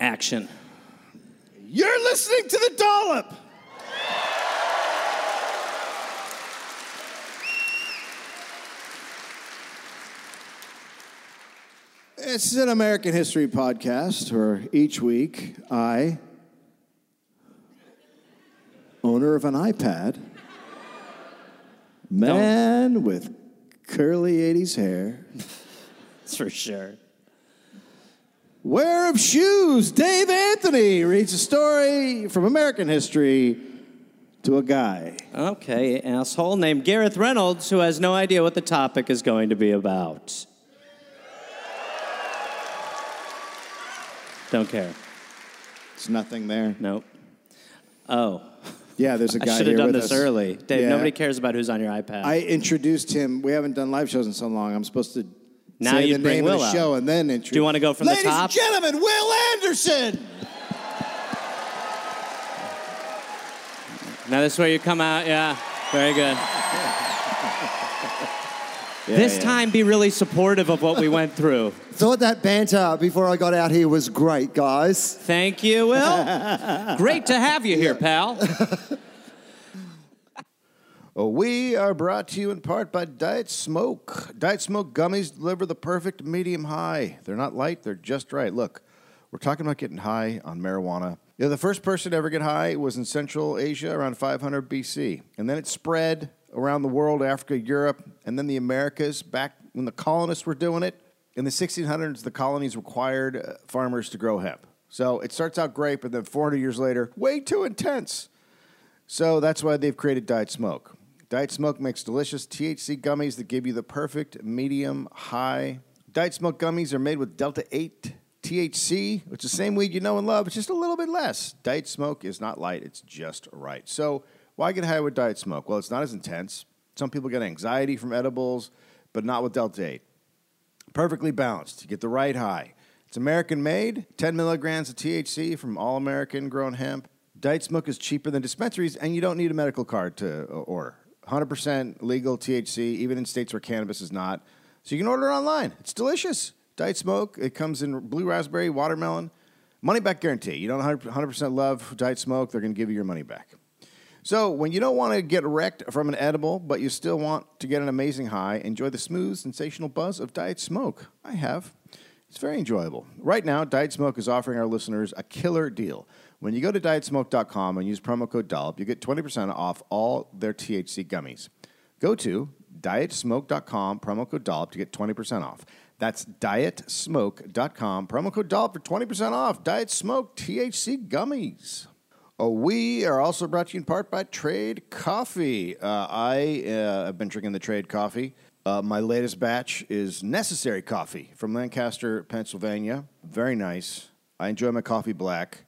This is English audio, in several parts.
Action. You're listening to the dollop. It's an American history podcast where each week I, owner of an iPad, man with curly 80s hair, That's for sure. Wearer of shoes, Dave Anthony reads a story from American history to a guy. Okay, asshole named Gareth Reynolds who has no idea what the topic is going to be about. Don't care. It's nothing there. Nope. Oh, Yeah, there's a guy I should have done this us. early. Dave, Yeah. nobody cares about who's on your iPad. I introduced him. We haven't done live shows in so long. I'm supposed to Now say the bring name Wil of the out. show and then introduce. Do you wanna go from the Ladies top? and gentlemen, Wil Anderson. now this is where you come out. Yeah, very good. this yeah. time, be really supportive of what we went through. Thought that banter before I got out here was great, guys. Thank you, Wil. Great to have you here, pal. We are brought to you in part by Diet Smoke. Diet Smoke gummies deliver the perfect medium high. They're not light, they're just right. Look, we're talking about getting high on marijuana. You know, the first person to ever get high was in Central Asia around 500 BC. And then it spread around the world, Africa, Europe, and then the Americas back when the colonists were doing it. In the 1600s, the colonies required uh, farmers to grow hemp. So it starts out great, but then 400 years later, way too intense. So that's why they've created Diet Smoke. Diet Smoke makes delicious THC gummies that give you the perfect medium high. Diet Smoke gummies are made with Delta 8 THC, which is the same weed you know and love. It's just a little bit less. Diet Smoke is not light, it's just right. So why get high with Diet Smoke? Well, it's not as intense. Some people get anxiety from edibles, but not with Delta 8 perfectly balanced. You get the right high. It's American made, 10 milligrams of THC from all American grown hemp. Diet Smoke is cheaper than dispensaries, and you don't need a medical card to uh, order. 100% legal THC, even in states where cannabis is not. So you can order it online. It's delicious. Diet Smoke, it comes in blue raspberry, watermelon. Money back guarantee. You don't 100% 100% love Diet Smoke, they're going to give you your money back. So, when you don't want to get wrecked from an edible, but you still want to get an amazing high, enjoy the smooth, sensational buzz of Diet Smoke. I have. It's very enjoyable. Right now, Diet Smoke is offering our listeners a killer deal. When you go to dietsmoke.com and use promo code DOLLOP, you get 20% off all their THC gummies. Go to dietsmoke.com, promo code DOLLOP to get 20% off. That's dietsmoke.com, promo code DOLLOP for 20% off. Diet Smoke THC gummies. Oh, we are also brought to you in part by Trade Coffee. Uh, I uh, have been drinking the Trade Coffee. Uh, my latest batch is Necessary Coffee from Lancaster, Pennsylvania. Very nice. I enjoy my coffee black,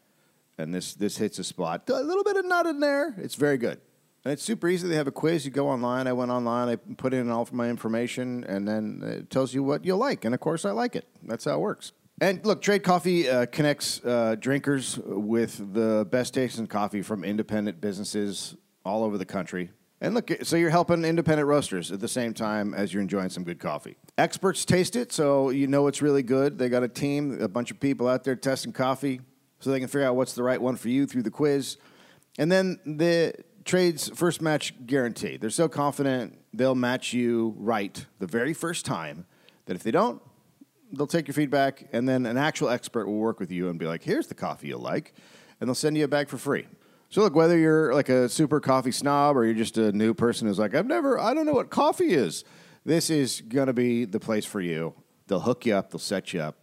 and this this hits a spot. A little bit of nut in there. It's very good. And it's super easy. They have a quiz. You go online. I went online. I put in all of my information, and then it tells you what you'll like. And of course, I like it. That's how it works. And look, Trade Coffee uh, connects uh, drinkers with the best tasting coffee from independent businesses all over the country. And look, so you're helping independent roasters at the same time as you're enjoying some good coffee. Experts taste it, so you know it's really good. They got a team, a bunch of people out there testing coffee so they can figure out what's the right one for you through the quiz. And then the trade's first match guarantee. They're so confident they'll match you right the very first time that if they don't, they'll take your feedback and then an actual expert will work with you and be like, here's the coffee you'll like. And they'll send you a bag for free. So look, whether you're like a super coffee snob or you're just a new person who's like, I've never, I don't know what coffee is. This is gonna be the place for you. They'll hook you up, they'll set you up.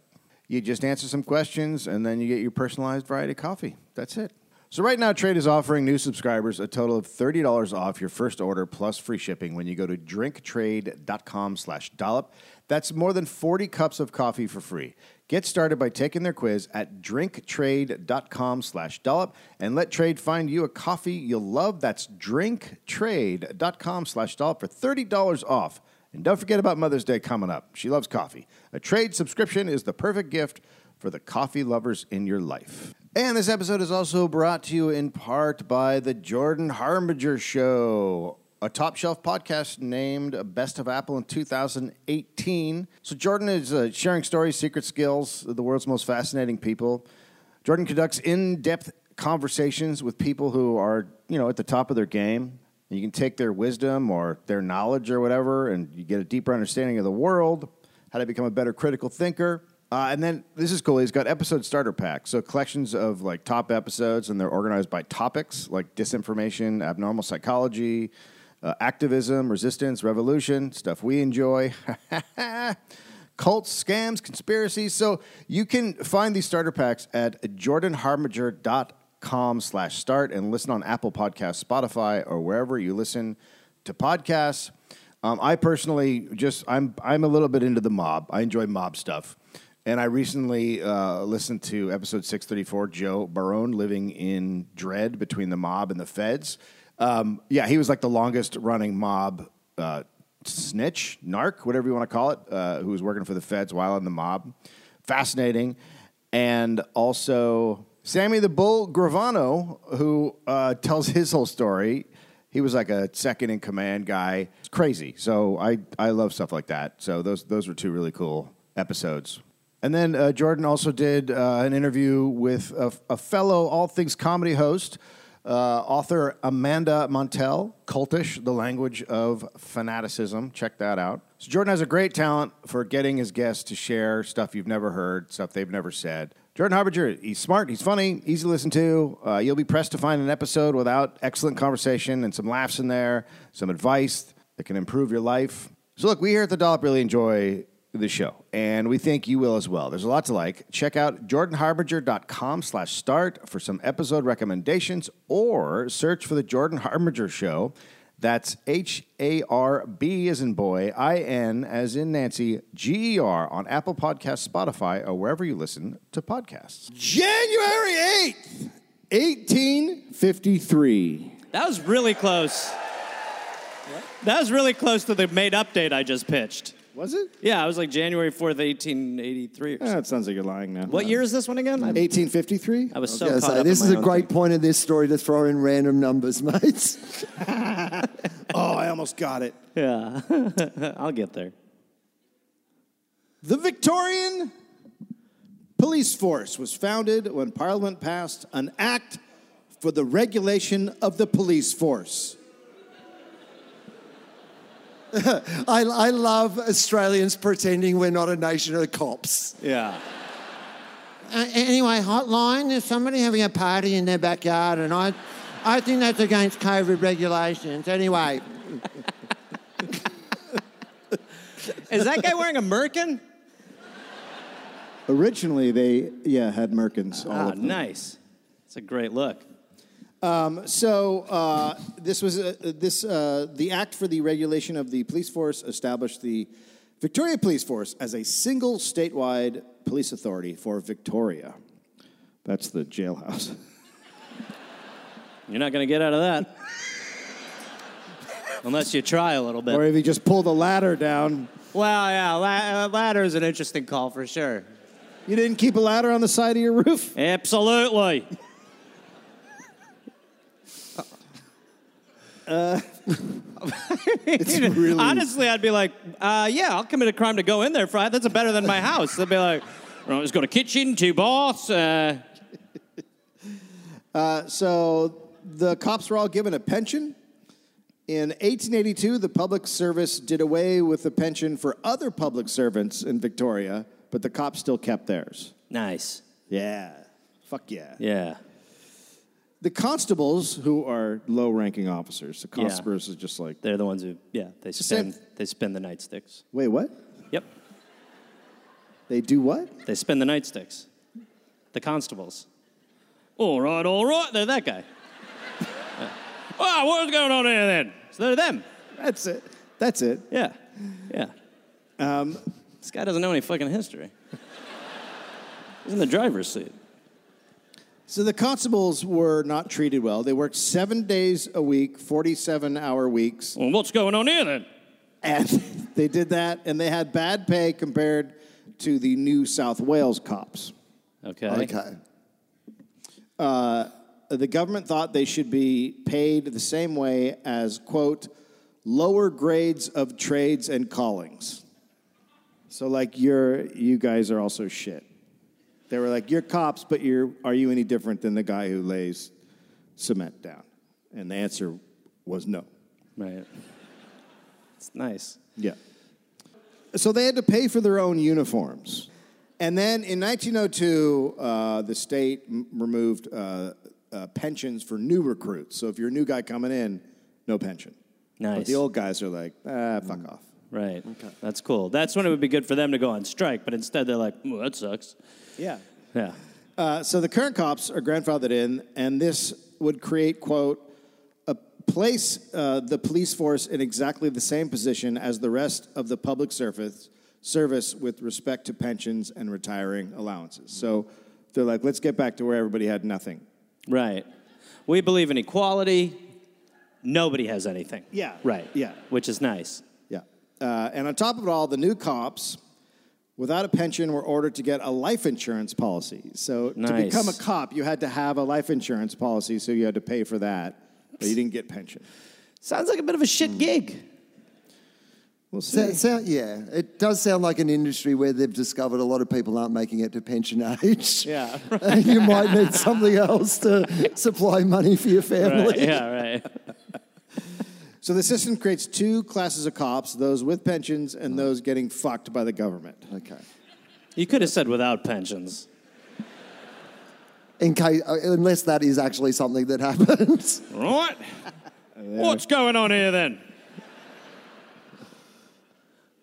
You just answer some questions and then you get your personalized variety of coffee. That's it. So right now, Trade is offering new subscribers a total of $30 off your first order plus free shipping when you go to drinktrade.com slash dollop. That's more than 40 cups of coffee for free. Get started by taking their quiz at drinktrade.com slash dollop and let Trade find you a coffee you'll love. That's drinktrade.com slash dollop for $30 off. And don't forget about Mother's Day coming up. She loves coffee. A trade subscription is the perfect gift for the coffee lovers in your life. And this episode is also brought to you in part by the Jordan Harbinger Show, a top shelf podcast named Best of Apple in 2018. So, Jordan is uh, sharing stories, secret skills, the world's most fascinating people. Jordan conducts in-depth conversations with people who are, you know, at the top of their game. You can take their wisdom or their knowledge or whatever, and you get a deeper understanding of the world, how to become a better critical thinker. Uh, and then this is cool. He's got episode starter packs, so collections of like top episodes, and they're organized by topics like disinformation, abnormal psychology, uh, activism, resistance, revolution, stuff we enjoy. cults, scams, conspiracies. So you can find these starter packs at jordanharbinger.com slash start and listen on Apple Podcasts, Spotify, or wherever you listen to podcasts. Um, I personally just I'm I'm a little bit into the mob. I enjoy mob stuff. And I recently uh, listened to episode 634, Joe Barone living in dread between the mob and the feds. Um, yeah, he was like the longest running mob uh, snitch, narc, whatever you want to call it, uh, who was working for the feds while in the mob. Fascinating. And also Sammy the Bull Gravano, who uh, tells his whole story. He was like a second in command guy. It's crazy. So I, I love stuff like that. So those, those were two really cool episodes. And then uh, Jordan also did uh, an interview with a, a fellow All Things comedy host, uh, author Amanda Montell, Cultish, The Language of Fanaticism. Check that out. So Jordan has a great talent for getting his guests to share stuff you've never heard, stuff they've never said. Jordan Harbinger, he's smart, he's funny, easy to listen to. Uh, you'll be pressed to find an episode without excellent conversation and some laughs in there, some advice that can improve your life. So look, we here at The Dollop really enjoy the show, and we think you will as well. There's a lot to like. Check out jordanharbinger.com slash start for some episode recommendations, or search for The Jordan Harbinger Show. That's H-A-R-B as in boy, I-N as in Nancy, G-E-R on Apple Podcasts, Spotify, or wherever you listen to podcasts. January 8th, 1853. That was really close. That was really close to the made update I just pitched. Was it? Yeah, I was like January 4th, 1883 or something. That sounds like you're lying now. What year is this one again? I, 1853? I was so Yeah, caught up this in is my a own great thing. point in this story to throw in random numbers, mates. Oh, I almost got it. Yeah, I'll get there. The Victorian police force was founded when Parliament passed an act for the regulation of the police force. I, I love Australians pretending we're not a nation of cops. Yeah. Uh, anyway, hotline. There's somebody having a party in their backyard, and I, I think that's against COVID regulations. Anyway, Is that guy wearing a merkin? Originally, they, yeah, had Merkins. All Ah, of them. nice. It's a great look. So uh, this was uh, this uh, the Act for the Regulation of the Police Force established the Victoria Police Force as a single statewide police authority for Victoria. That's the jailhouse. You're not going to get out of that. Unless you try a little bit. or if you just pull the ladder down. Well, yeah, la- uh, ladder is an interesting call for sure. You didn't keep a ladder on the side of your roof. Absolutely. It's really Honestly, I'd be like, uh, yeah, I'll commit a crime to go in there, Fry. That's better than my house. They'd be like, well, let's go to kitchen, two boss. Uh, So the cops were all given a pension. In 1882, the public service did away with the pension for other public servants in Victoria, but the cops still kept theirs. nice. Yeah. Fuck yeah. Yeah. The constables, who are low ranking officers, the constables is just like, They're the ones who, yeah, they same- they spin the nightsticks. wait, what? Yep. They do what? They spin the nightsticks. The constables. All right, all right. They're that guy. oh, what's going on here then? So they're them. That's it. That's it. Yeah. Yeah. Um, this guy doesn't know any fucking history. He's in the driver's seat. So the constables were not treated well. They worked seven days a week, 47 hour weeks. Well, what's going on here then? And they did that, and they had bad pay compared to the New South Wales cops. Okay. Okay. Uh, the government thought they should be paid the same way as, quote, lower grades of trades and callings. So, like, you're, you guys are also shit. They were like, "You're cops, but you're are you any different than the guy who lays cement down?" And the answer was no. Right. It's nice. Yeah. So they had to pay for their own uniforms. And then in 1902, uh, the state m- removed uh, uh, pensions for new recruits. So if you're a new guy coming in, no pension. Nice. But the old guys are like, ah, fuck off. Right. Okay. That's cool. That's when it would be good for them to go on strike, but instead they're like, "Ooh, that sucks. Yeah. Yeah. Uh, so the current cops are grandfathered in, and this would create, quote, a place uh, the police force in exactly the same position as the rest of the public service, service with respect to pensions and retiring allowances. So they're like, let's get back to where everybody had nothing. Right. We believe in equality. Nobody has anything. Yeah. Right. Yeah. Which is nice. Yeah. Uh, and on top of it all, the new cops, without a pension, we were ordered to get a life insurance policy. So to Nice. become a cop, you had to have a life insurance policy, so you had to pay for that, but you didn't get pension. Sounds like a bit of a shit hmm. gig. We'll see. So, so, yeah, it does sound like an industry where they've discovered a lot of people aren't making it to pension age. Yeah. And you might need something else to supply money for your family. Right. Yeah, right. So the system creates two classes of cops: those with pensions and those getting fucked by the government. Okay. You could have said without pensions. In case, uh, unless that is actually something that happens. Right. What's going on here then?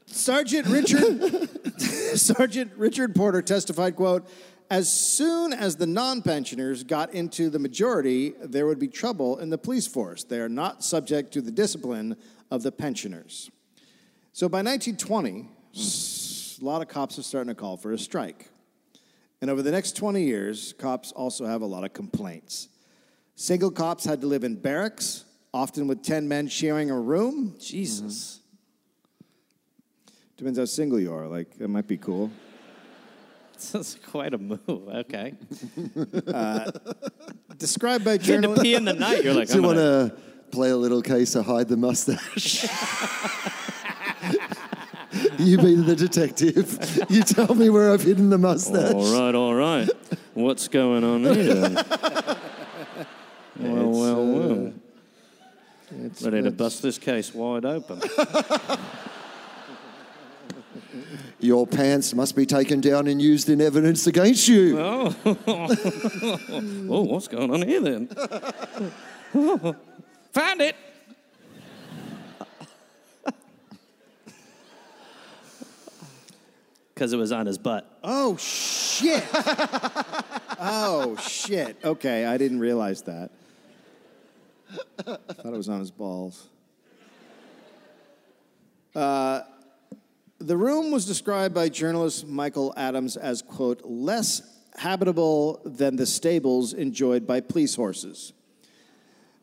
Sergeant Richard Sergeant Richard Porter testified, quote, as soon as the non-pensioners got into the majority, there would be trouble in the police force. They are not subject to the discipline of the pensioners. So by 1920, s- a lot of cops are starting to call for a strike. And over the next 20 years, cops also have a lot of complaints. Single cops had to live in barracks, often with 10 men sharing a room. Jesus. Mm-hmm. Depends how single you are. Like, that might be cool. That's quite a move. Okay. Uh, Described by You had to pee in the night. You're like, Do you I'm want gonna- play a little case of hide the mustache? you be the detective. You tell me where I've hidden the mustache. All right, all right. What's going on here? well, well, uh, well. Ready to bust this case wide open. Your pants must be taken down and used in evidence against you. Oh, oh what's going on here then? Found it. Because it was on his butt. Oh, shit. oh, shit. Okay, I didn't realize that. I Thought it was on his balls. Uh, the room was described by journalist Michael Adams as, quote, less habitable than the stables enjoyed by police horses.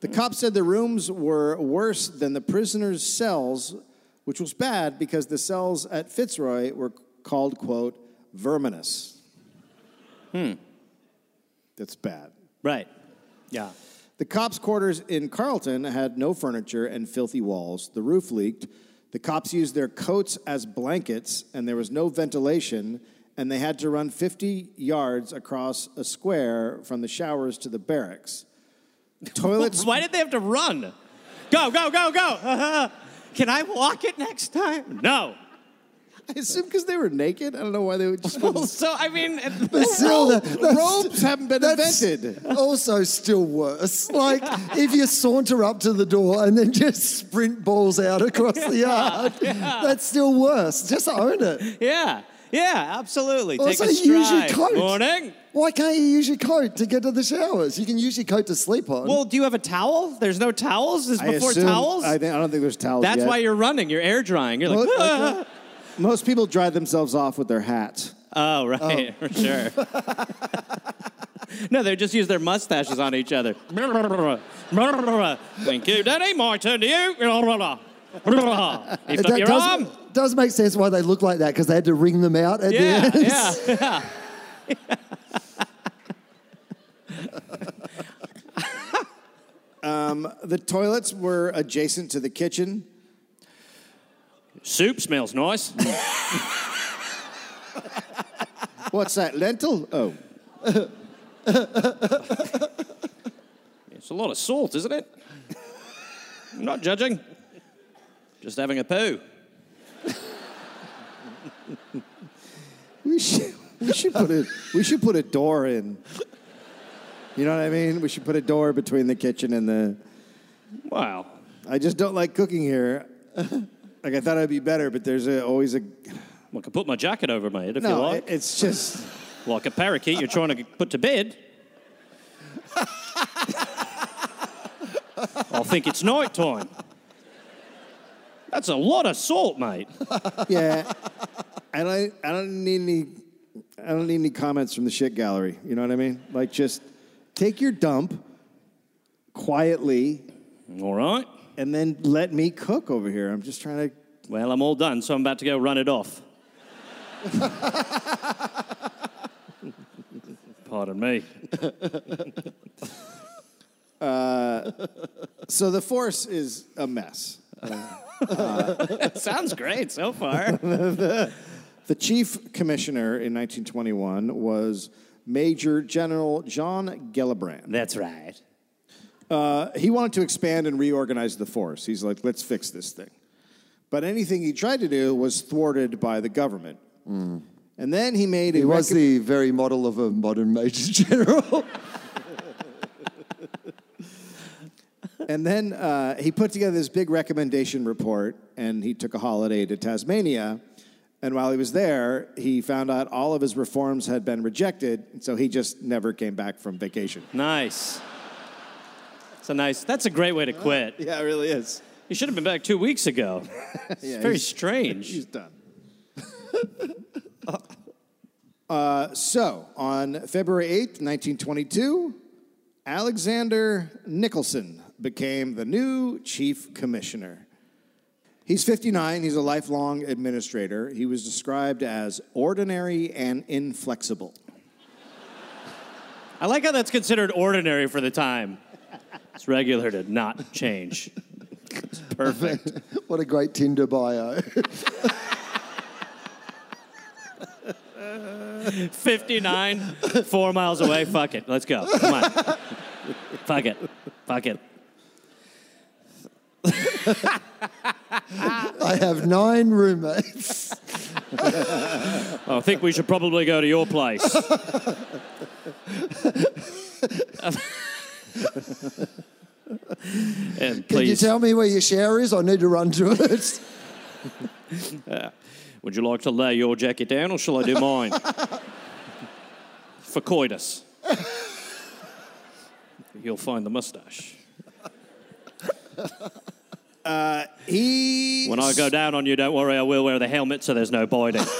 The cops said the rooms were worse than the prisoners' cells, which was bad because the cells at Fitzroy were called, quote, verminous. Hmm. That's bad. Right. Yeah. The cops' quarters in Carlton had no furniture and filthy walls. The roof leaked. The cops used their coats as blankets, and there was no ventilation, and they had to run 50 yards across a square from the showers to the barracks. Toilets. Why did they have to run? Go, go, go, go. Uh-huh. Can I walk it next time? No. I assume because they were naked. I don't know why they would just. Well, so, I mean, still, that- that's- Robes haven't been that's invented. Also, still worse. Like if you saunter up to the door and then just sprint balls out across the yard, that's still worse. Just own it. yeah. Yeah, absolutely. Also, Take a use your stride. coat. Morning. Why can't you use your coat to get to the showers? You can use your coat to sleep on. Well, do you have a towel? There's no towels? Is I before assume- towels? I, think, I don't think there's towels. That's yet. why you're running. You're air drying. You're like, "Ah." Most people dry themselves off with their hats. oh, right, oh. for sure. no, they just use their mustaches on each other. Thank you, Danny. My turn to you. Lift It up that your does, arm. does make sense why they look like that because they had to wring them out at Yeah, the end. yeah, yeah. Um, the toilets were adjacent to the kitchen. Soup smells nice. What's that? Lentil? Oh. It's a lot of salt, isn't it? I'm not judging. Just having a poo. We should, we should put a we should put a door in. You know what I mean? We should put a door between the kitchen and the. Wow. I just don't like cooking here. Like I thought I'd be better, but there's a, always a. Well, I could put my jacket over my head if you No, like. it- it's just. like a parakeet you're trying to put to bed. I'll think it's night time. That's a lot of salt, mate. Yeah, I don't. I don't need any. I don't need any comments from the shit gallery. You know what I mean? Like, just take your dump quietly, All right. And then let me cook over here. I'm just trying to. Well, I'm all done, so I'm about to go run it off. Pardon me. Uh, so the force is a mess. Uh, uh, Sounds great so far. The chief commissioner in 1921 was Major General John Gellibrand. That's right. Uh, he wanted to expand and reorganize the force. He's like, let's fix this thing. But anything he tried to do was thwarted by the government. And then he made a He was recom- the very model of a modern major general. and then uh, he put together this big recommendation report, and he took a holiday to Tasmania. And while he was there, he found out all of his reforms had been rejected, and so he just never came back from vacation. Nice. It's a nice. That's a great way to quit. Yeah, it really is. You should have been back two weeks ago. It's Yeah, very he's- strange. He's done. uh, so, on February 8th, 1922, Alexander Nicholson became the new chief commissioner. He's 59, he's a lifelong administrator. He was described as ordinary and inflexible. I like how that's considered ordinary for the time. It's regular to not change. It's perfect. what a great Tinder bio. 59, four miles away. Fuck it. Let's go. Come on. Fuck it. Fuck it. I have nine roommates. I think we should probably go to your place. and Can you tell me where your shower is? I need to run to it. Uh, would you like to lay your jacket down or shall I do mine? For coitus. You'll find the mustache. Uh, he When I go down on you, don't worry, I will wear the helmet so there's no biting.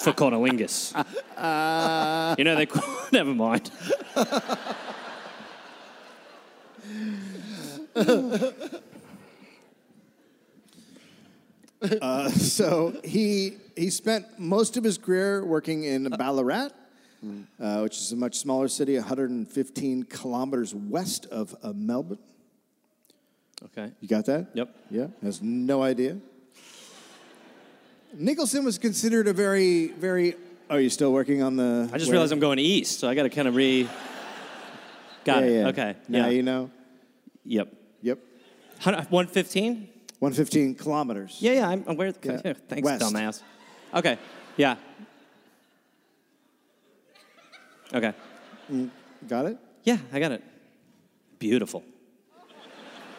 For conolingus. Uh, you know, they. Never mind. so he he spent most of his career working in Ballarat, uh, which is a much smaller city, 115 kilometers west of uh, Melbourne. Okay. You got that? Yep. Yeah. Has no idea. Nicholson was considered a very very. Are you still working on the? I just where- realized I'm going east, so I got to kind of re. Got Yeah, it. yeah. Okay. Now yeah. you know. Yep. Yep. 115? 115 kilometers. Yeah, yeah. I'm aware. Yeah. Thanks, West. dumbass. Okay. Yeah. Okay. Mm, got it? Yeah, I got it. Beautiful.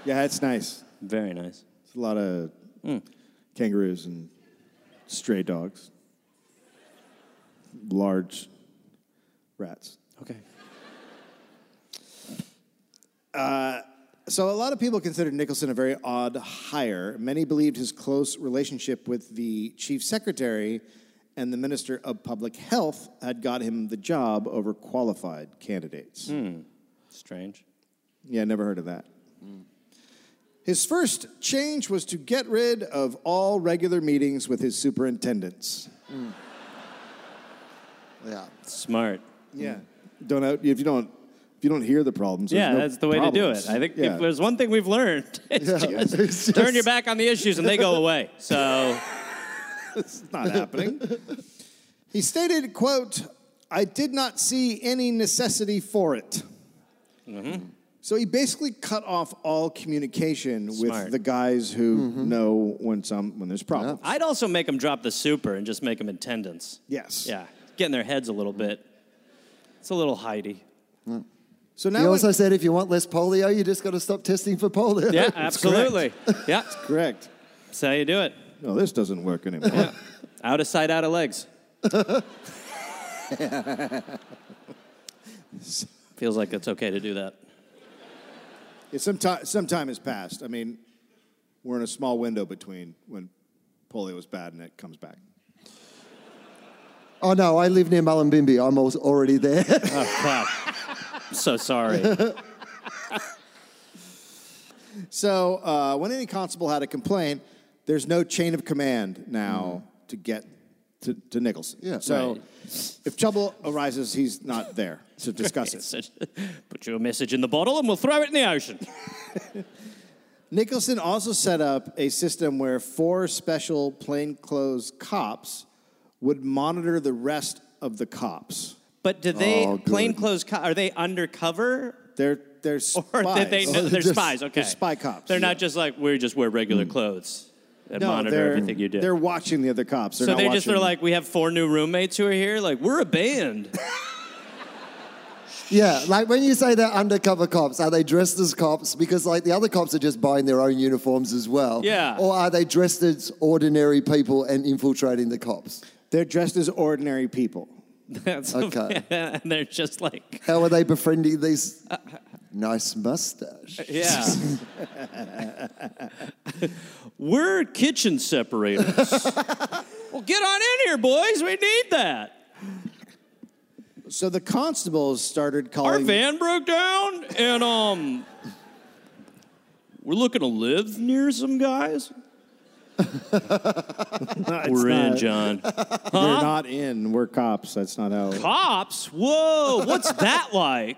Yeah, it's nice. Very nice. It's a lot of mm. kangaroos and stray dogs, large rats. Okay. Uh, so a lot of people considered Nicholson a very odd hire. Many believed his close relationship with the chief secretary and the minister of public health had got him the job over qualified candidates. Hmm. Strange. Yeah, never heard of that. Hmm. His first change was to get rid of all regular meetings with his superintendents. yeah. Smart. Yeah. Don't if you don't if you don't hear the problems. Yeah, no that's the way problems. to do it. I think Yeah. if there's one thing we've learned, it's Yeah. just It's turn your back on the issues and they go away. So it's not happening. He stated, quote, I did not see any necessity for it. Mm-hmm. So he basically cut off all communication Smart. with the guys who mm-hmm. know when some when there's problems. I'd also make them drop the super and just make them attendants. Yes. Yeah, get in their heads a little bit. It's a little Heidi. So now He now also said if you want less polio, you just got to stop testing for polio. Yeah, absolutely. yeah, correct. that's how you do it. No, this doesn't work anymore. Out of sight, out of legs. Feels like it's okay to do that. Yeah, some, ti- some time has passed. I mean, we're in a small window between when polio was bad and it comes back. Oh no, I live near Mullumbimby. I'm al- already there. Oh, crap. I'm so sorry. So uh, when any constable had a complaint, there's no chain of command now to get to, to Nicholson. Yeah. So Right. if trouble arises, he's not there to discuss it. Such- Put your message in the bottle and we'll throw it in the ocean. Nicholson also set up a system where four special plainclothes cops would monitor the rest of the cops. But do they Oh, plainclothes? Co- are they undercover? They're they're spies. Or did they? Know they're just- spies. Okay, they're spy cops. They're not just like we just wear regular mm. clothes and no, monitor they're, everything you do. They're watching the other cops. They're so they just watching- are like, we have four new roommates who are here. Like we're a band. yeah, like when you say they're undercover cops, are they dressed as cops? Because like the other cops are just buying their own uniforms as well. Yeah. Or are they dressed as ordinary people and infiltrating the cops? they're dressed as ordinary people. That's Okay. and they're just like, How are they befriending these nice mustache? yeah. We're kitchen separators. well, get on in here, boys. We need that. So the constables started calling. Our van broke down, and um, we're looking to live near some guys. we're in, John. We're not in. We're cops. That's not how. Cops? Whoa, what's that like?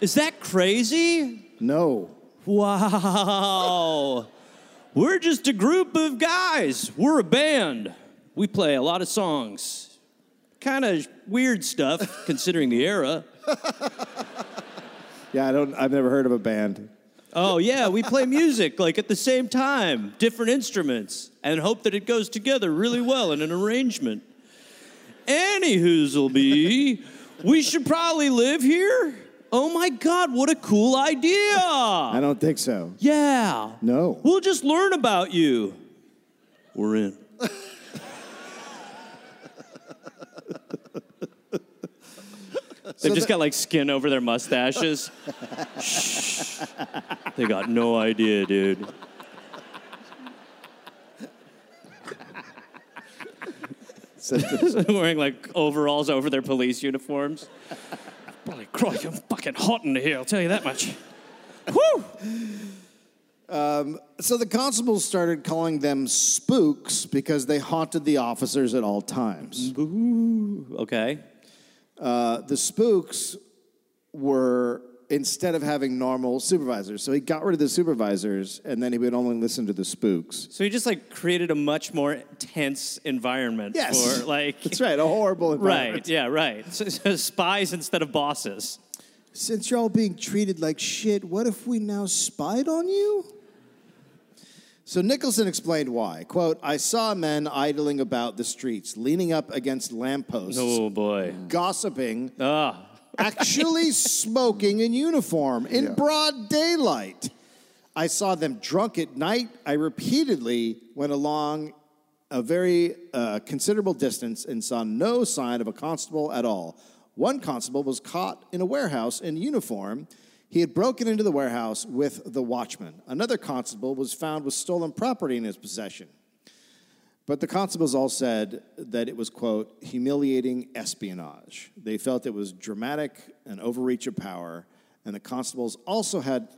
Is that crazy? No. Wow. We're just a group of guys. We're a band. We play a lot of songs. Kind of weird stuff considering the era. Yeah, I don't. I've never heard of a band. Oh, yeah, we play music like at the same time, different instruments, and hope that it goes together really well in an arrangement. Anywho's'll be, we should probably live here. Oh my God, what a cool idea! I don't think so. Yeah. No. We'll just learn about you. We're in. They've just got like skin over their mustaches. Shh. They got no idea, dude. Wearing like overalls over their police uniforms. Holy crap, I'm fucking hot in here, I'll tell you that much. Woo! So the constables started calling them spooks because they haunted the officers at all times. Okay. Uh, the spooks were instead of having normal supervisors. So he got rid of the supervisors and then he would only listen to the spooks. So he just like created a much more tense environment Yes. for like That's right, a horrible environment. right, yeah, right. So, so spies instead of bosses. Since you're all being treated like shit, what if we now spied on you? So Nicholson explained why. Quote, I saw men idling about the streets, leaning up against lampposts, Oh boy. gossiping, Ah, actually smoking in uniform in broad daylight. I saw them drunk at night. I repeatedly went along a very uh, considerable distance and saw no sign of a constable at all. One constable was caught in a warehouse in uniform. He had broken into the warehouse with the watchman. Another constable was found with stolen property in his possession. But the constables all said that it was, quote, humiliating espionage. They felt it was dramatic, and overreach of power, and the constables also had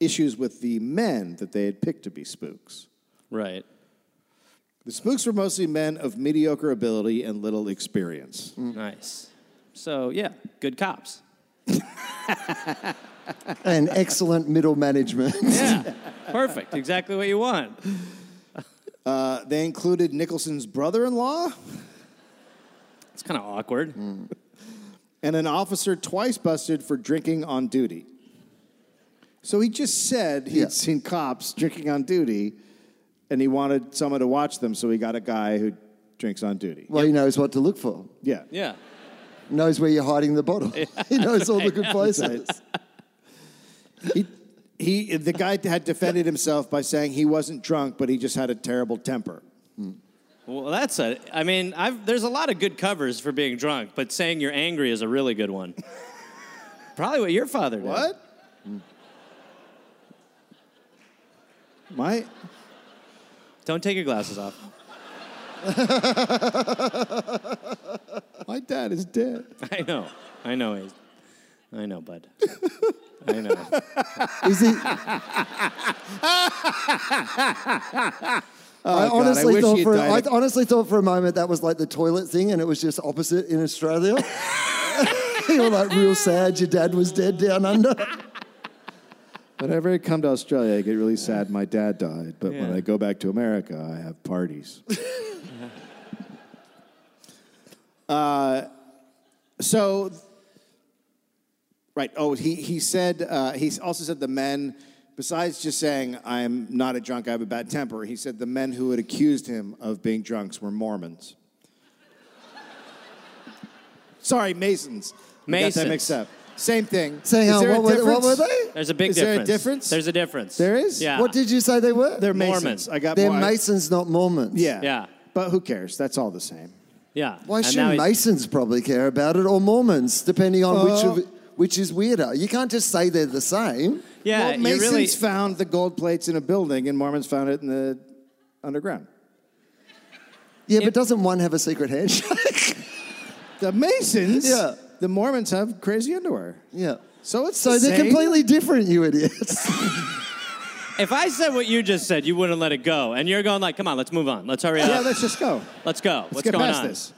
issues with the men that they had picked to be spooks. right. The spooks were mostly men of mediocre ability and little experience. Mm. Nice. So yeah, good cops. And excellent middle management. Yeah. Perfect. Exactly what you want. Uh, they included Nicholson's brother-in-law It's kind of awkward. and an officer twice busted for drinking on duty. So he just said he'd Yeah. seen cops drinking on duty, and he wanted someone to watch them, so he got a guy who drinks on duty. Well, he knows what to look for. Yeah. Yeah. Knows where you're hiding the bottle. he knows all the good places. He, he, the guy had defended himself by saying he wasn't drunk, but he just had a terrible temper. Well, that's a. I mean, I've, there's a lot of good covers for being drunk, but saying you're angry is a really good one. Probably what your father did. What? My Don't take your glasses off. my dad is dead. I know. I know. he's- I know, bud. I know. Is he? I God, honestly I wish thought he for I died. honestly thought for a moment that was like the toilet thing, and it was just opposite in Australia. You're like real sad. Your dad was dead down under. Whenever I come to Australia, I get really sad my dad died. But when Yeah. I go back to America, I have parties. uh, so, right. Oh, he, he said, uh, he also said the men, besides just saying, I'm not a drunk, I have a bad temper, he said the men who had accused him of being drunks were Mormons. Sorry, Masons. We Got that mixed up. Same thing. Saying, Is there a what, were, what were they? There's a big difference. Is there a difference. difference? There's a difference. There is? Yeah. What did you say they were? They're Masons. Mormons. I got They're more. Masons, not Mormons. Yeah. Yeah. But who cares? That's all the same. Yeah. Why And should Masons probably care about it, or Mormons, depending on which Uh, of which is weirder? You can't just say they're the same. Yeah, well, Masons really. found the gold plates in a building, and Mormons found it in the underground. Yeah, but doesn't one have a secret handshake? The Masons, Yeah. The Mormons have crazy underwear. yeah. So it's So the they're same. completely different, you idiots. If I said what you just said, you wouldn't let it go, and you're going like, "Come on, let's move on. Let's hurry up. Yeah, let's just go. let's go. Let's What's get going past on?" this.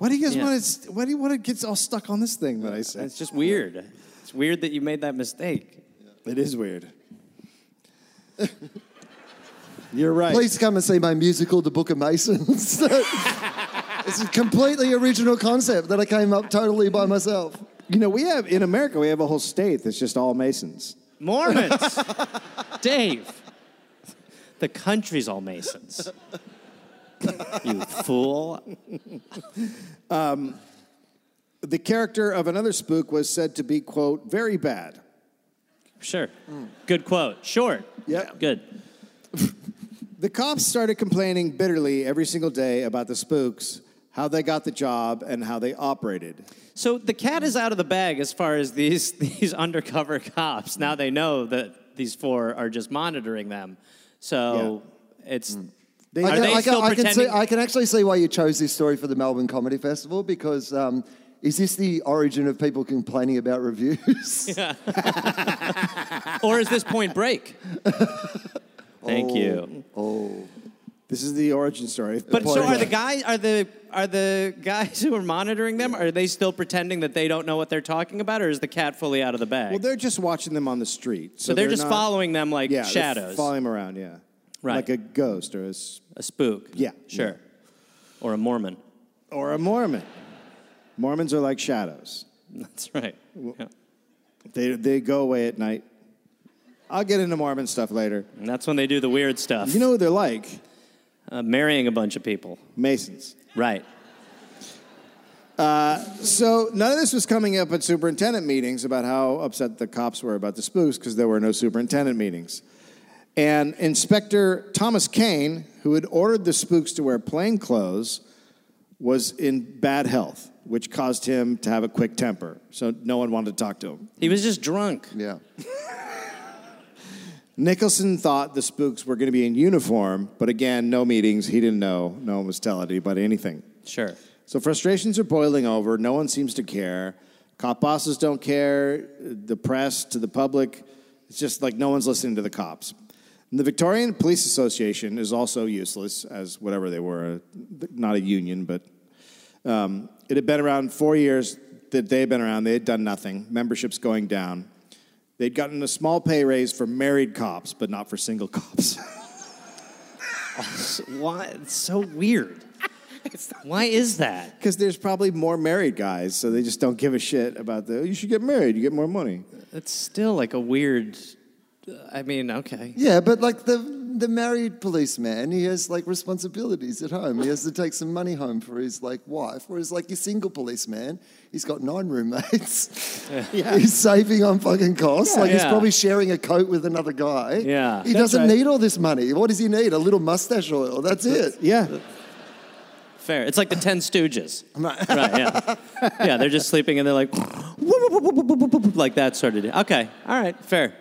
Why do you guys Yeah. want to? Why do you want to get all stuck on this thing that I said? It's just weird. It's weird that you made that mistake. It is weird. You're right. Please come and see my musical, The Book of Masons. it's a completely original concept that I came up totally by myself. You know, we have in America, we have a whole state that's just all Masons. Mormons, Dave. The country's all Masons. You fool. Um, the character of another spook was said to be, quote, very bad. Sure. Good quote. Short. Yeah. Good. The cops started complaining bitterly every single day about the spooks, how they got the job, and how they operated. So the cat is out of the bag as far as these these undercover cops. Now they know that these four are just monitoring them. So it's. Hmm. They- are I can, they I, can, still I, can see. I can actually see why you chose this story for the Melbourne Comedy Festival because um, is this the origin of people complaining about reviews? or is this Point Break? Thank you. oh. This is the origin story. But so are the guys are the are the guys who are monitoring them? Are they still pretending that they don't know what they're talking about, or is the cat fully out of the bag? well, they're just watching them on the street. so they're, just not- following them like yeah, shadows, following them around, yeah. Right. Like a ghost or a spook. Yeah, sure. yeah. Or a Mormon. or a Mormon. Mormons are like shadows. That's right. Yeah. They, they go away at night. I'll get into Mormon stuff later. And that's when they do the weird stuff. You know who they're like? uh, marrying a bunch of people. Masons. Right. So none of this was coming up at superintendent meetings about how upset the cops were about the spooks because there were no superintendent meetings. And Inspector Thomas Kane, who had ordered the spooks to wear plain clothes, was in bad health, which caused him to have a quick temper. So no one wanted to talk to him. He was just drunk. Yeah. Nicholson thought the spooks were going to be in uniform, but again, no meetings. He didn't know. No one was telling anybody anything. Sure. So frustrations are boiling over. No one seems to care. Cop bosses don't care. The press to the public. It's just like no one's listening to the cops. The Victorian Police Association is also useless, as whatever they were, not a union, but um, it had been around four years that they had been around. They had done nothing. Membership's going down. They'd gotten a small pay raise for married cops, but not for single cops. Why? It's so weird. Why is that? Because there's probably more married guys, so they just don't give a shit about the. "Oh, You should get married. You get more money. It's still like a weird. I mean, okay. Yeah, but like the the married policeman, he has like responsibilities at home. He has to take some money home for his like wife. Whereas like your single policeman, he's got nine roommates. He's saving on fucking costs. like he's Yeah. probably sharing a coat with another guy. Yeah. He doesn't right. need all this money. What does he need? A little mustache oil. That's it. Yeah. Fair. It's like the Ten Stooges. right. Yeah. Yeah. They're just sleeping and they're like, like that sort of. Okay. All right. Fair.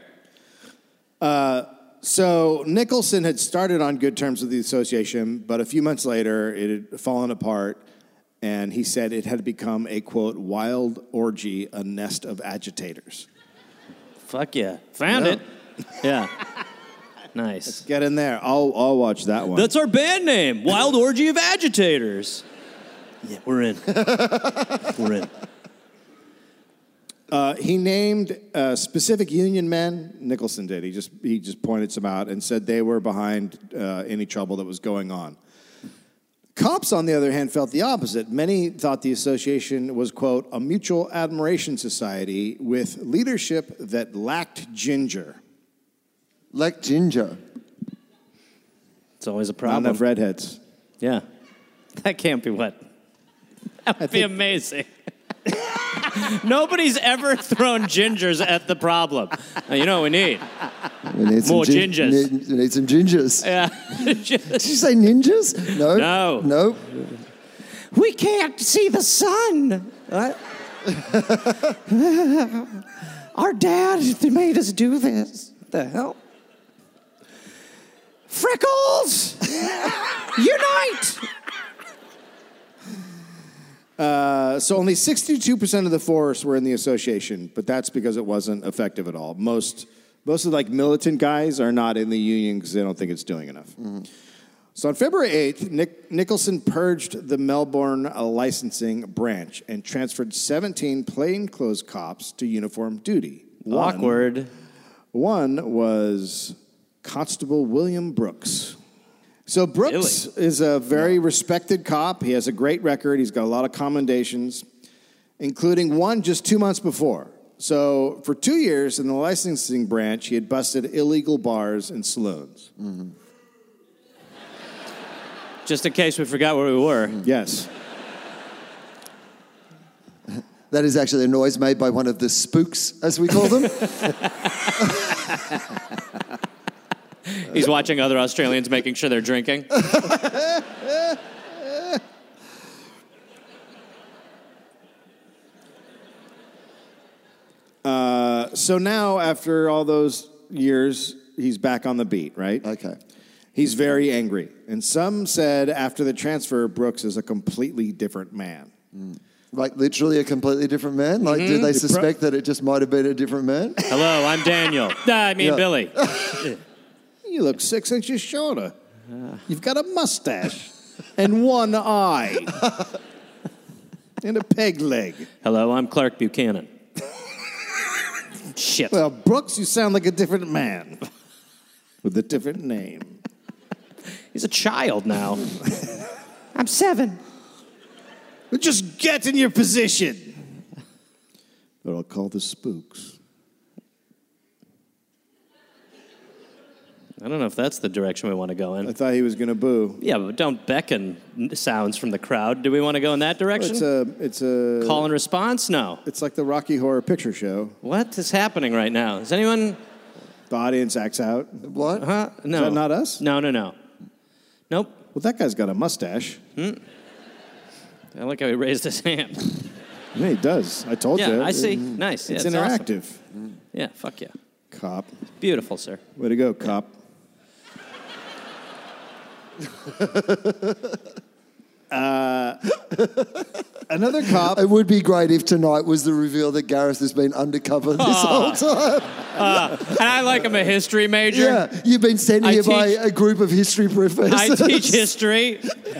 So Nicholson had started on good terms with the association, but a few months later, it had fallen apart, and he said it had become a quote wild orgy, a nest of agitators. Fuck yeah. Found Yeah. it. Yeah. Nice. Get in there. I'll I'll watch that one. That's our band name, Wild Orgy of Agitators. Yeah, we're in. we're in. Uh, he named uh, specific union men. Nicholson did. He just he just pointed some out and said they were behind uh, any trouble that was going on. Cops, on the other hand, felt the opposite. Many thought the association was quote a mutual admiration society with leadership that lacked ginger. Like ginger. It's always a problem. Not problem. enough redheads. Yeah. That can't be what. That would be amazing. Nobody's ever thrown gingers at the problem. You know what we need? We need some More gin- gingers. Need, we need some gingers. Yeah. Did you say ninjas? No. No. No. we can't see the sun. Our dad made us do this. What the hell? Freckles! Unite! Uh, so only 62% of the force were in the association, but that's because it wasn't effective at all. Most, most of the, like militant guys are not in the union because they don't think it's doing enough. So on February 8th, Nick, Nicholson purged the Melbourne uh, licensing branch and transferred 17 plainclothes cops to uniform duty. One- Awkward. One was Constable William Brooks. So Brooks is a very respected cop. He has a great record. He's got a lot of commendations, including one just two months before. So for two years in the licensing branch, he had busted illegal bars and saloons. Mm-hmm. Just in case we forgot where we were. Yes. That is actually a noise made by one of the spooks, as we call them. He's watching other Australians making sure they're drinking. So now, after all those years, he's back on the beat, right? okay. He's very angry. And some said after the transfer, Brooks is a completely different man. Like literally a completely different man? Like, Mm-hmm. do they suspect that it just might have been a different man? Hello, I'm Daniel. Nah, I mean Yeah. Billy. You look six inches shorter. Uh-huh. You've got a mustache and one eye and a peg leg. Hello, I'm Clark Buchanan. Shit. Well, Brooks, you sound like a different man with a different name. He's a child now. I'm seven. But just get in your position. Or I'll call the spooks. I don't know if that's the direction we want to go in. I thought he was going to boo. Yeah, but don't beckon sounds from the crowd. Do we want to go in that direction? It's a, it's a, Call and response? No. it's like the Rocky Horror Picture Show. What is happening right now? Is anyone? The audience acts out. What? Huh? No. that not us? No, no, no. Nope. Well, that guy's got a mustache. Hmm? I like how he raised his hand. Yeah, he does. I told Yeah, you. I see. Nice. Yeah, It's awesome. interactive. Yeah, fuck yeah. Cop. Beautiful, sir. Way to go, cop. Uh, another cop. It would be great if tonight was the reveal that Gareth has been undercover this whole time. And I like him a history major. Yeah, you've been sent I here by teach- a group of history professors. I teach history.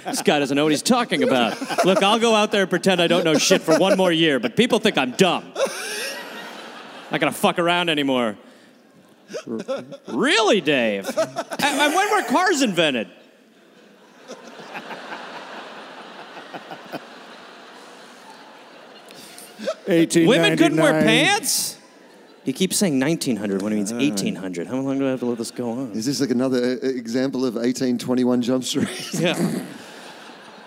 This guy doesn't know what he's talking about. Look, I'll go out there and pretend I don't know shit for one more year, but people think I'm dumb. Not gonna fuck around anymore. R- Really, Dave? And and when were cars invented? Women couldn't wear pants? He keeps saying 1900 when he means 1800. How long do I have to let this go on? Is this like another uh, example of 1821 Jump Street? Yeah.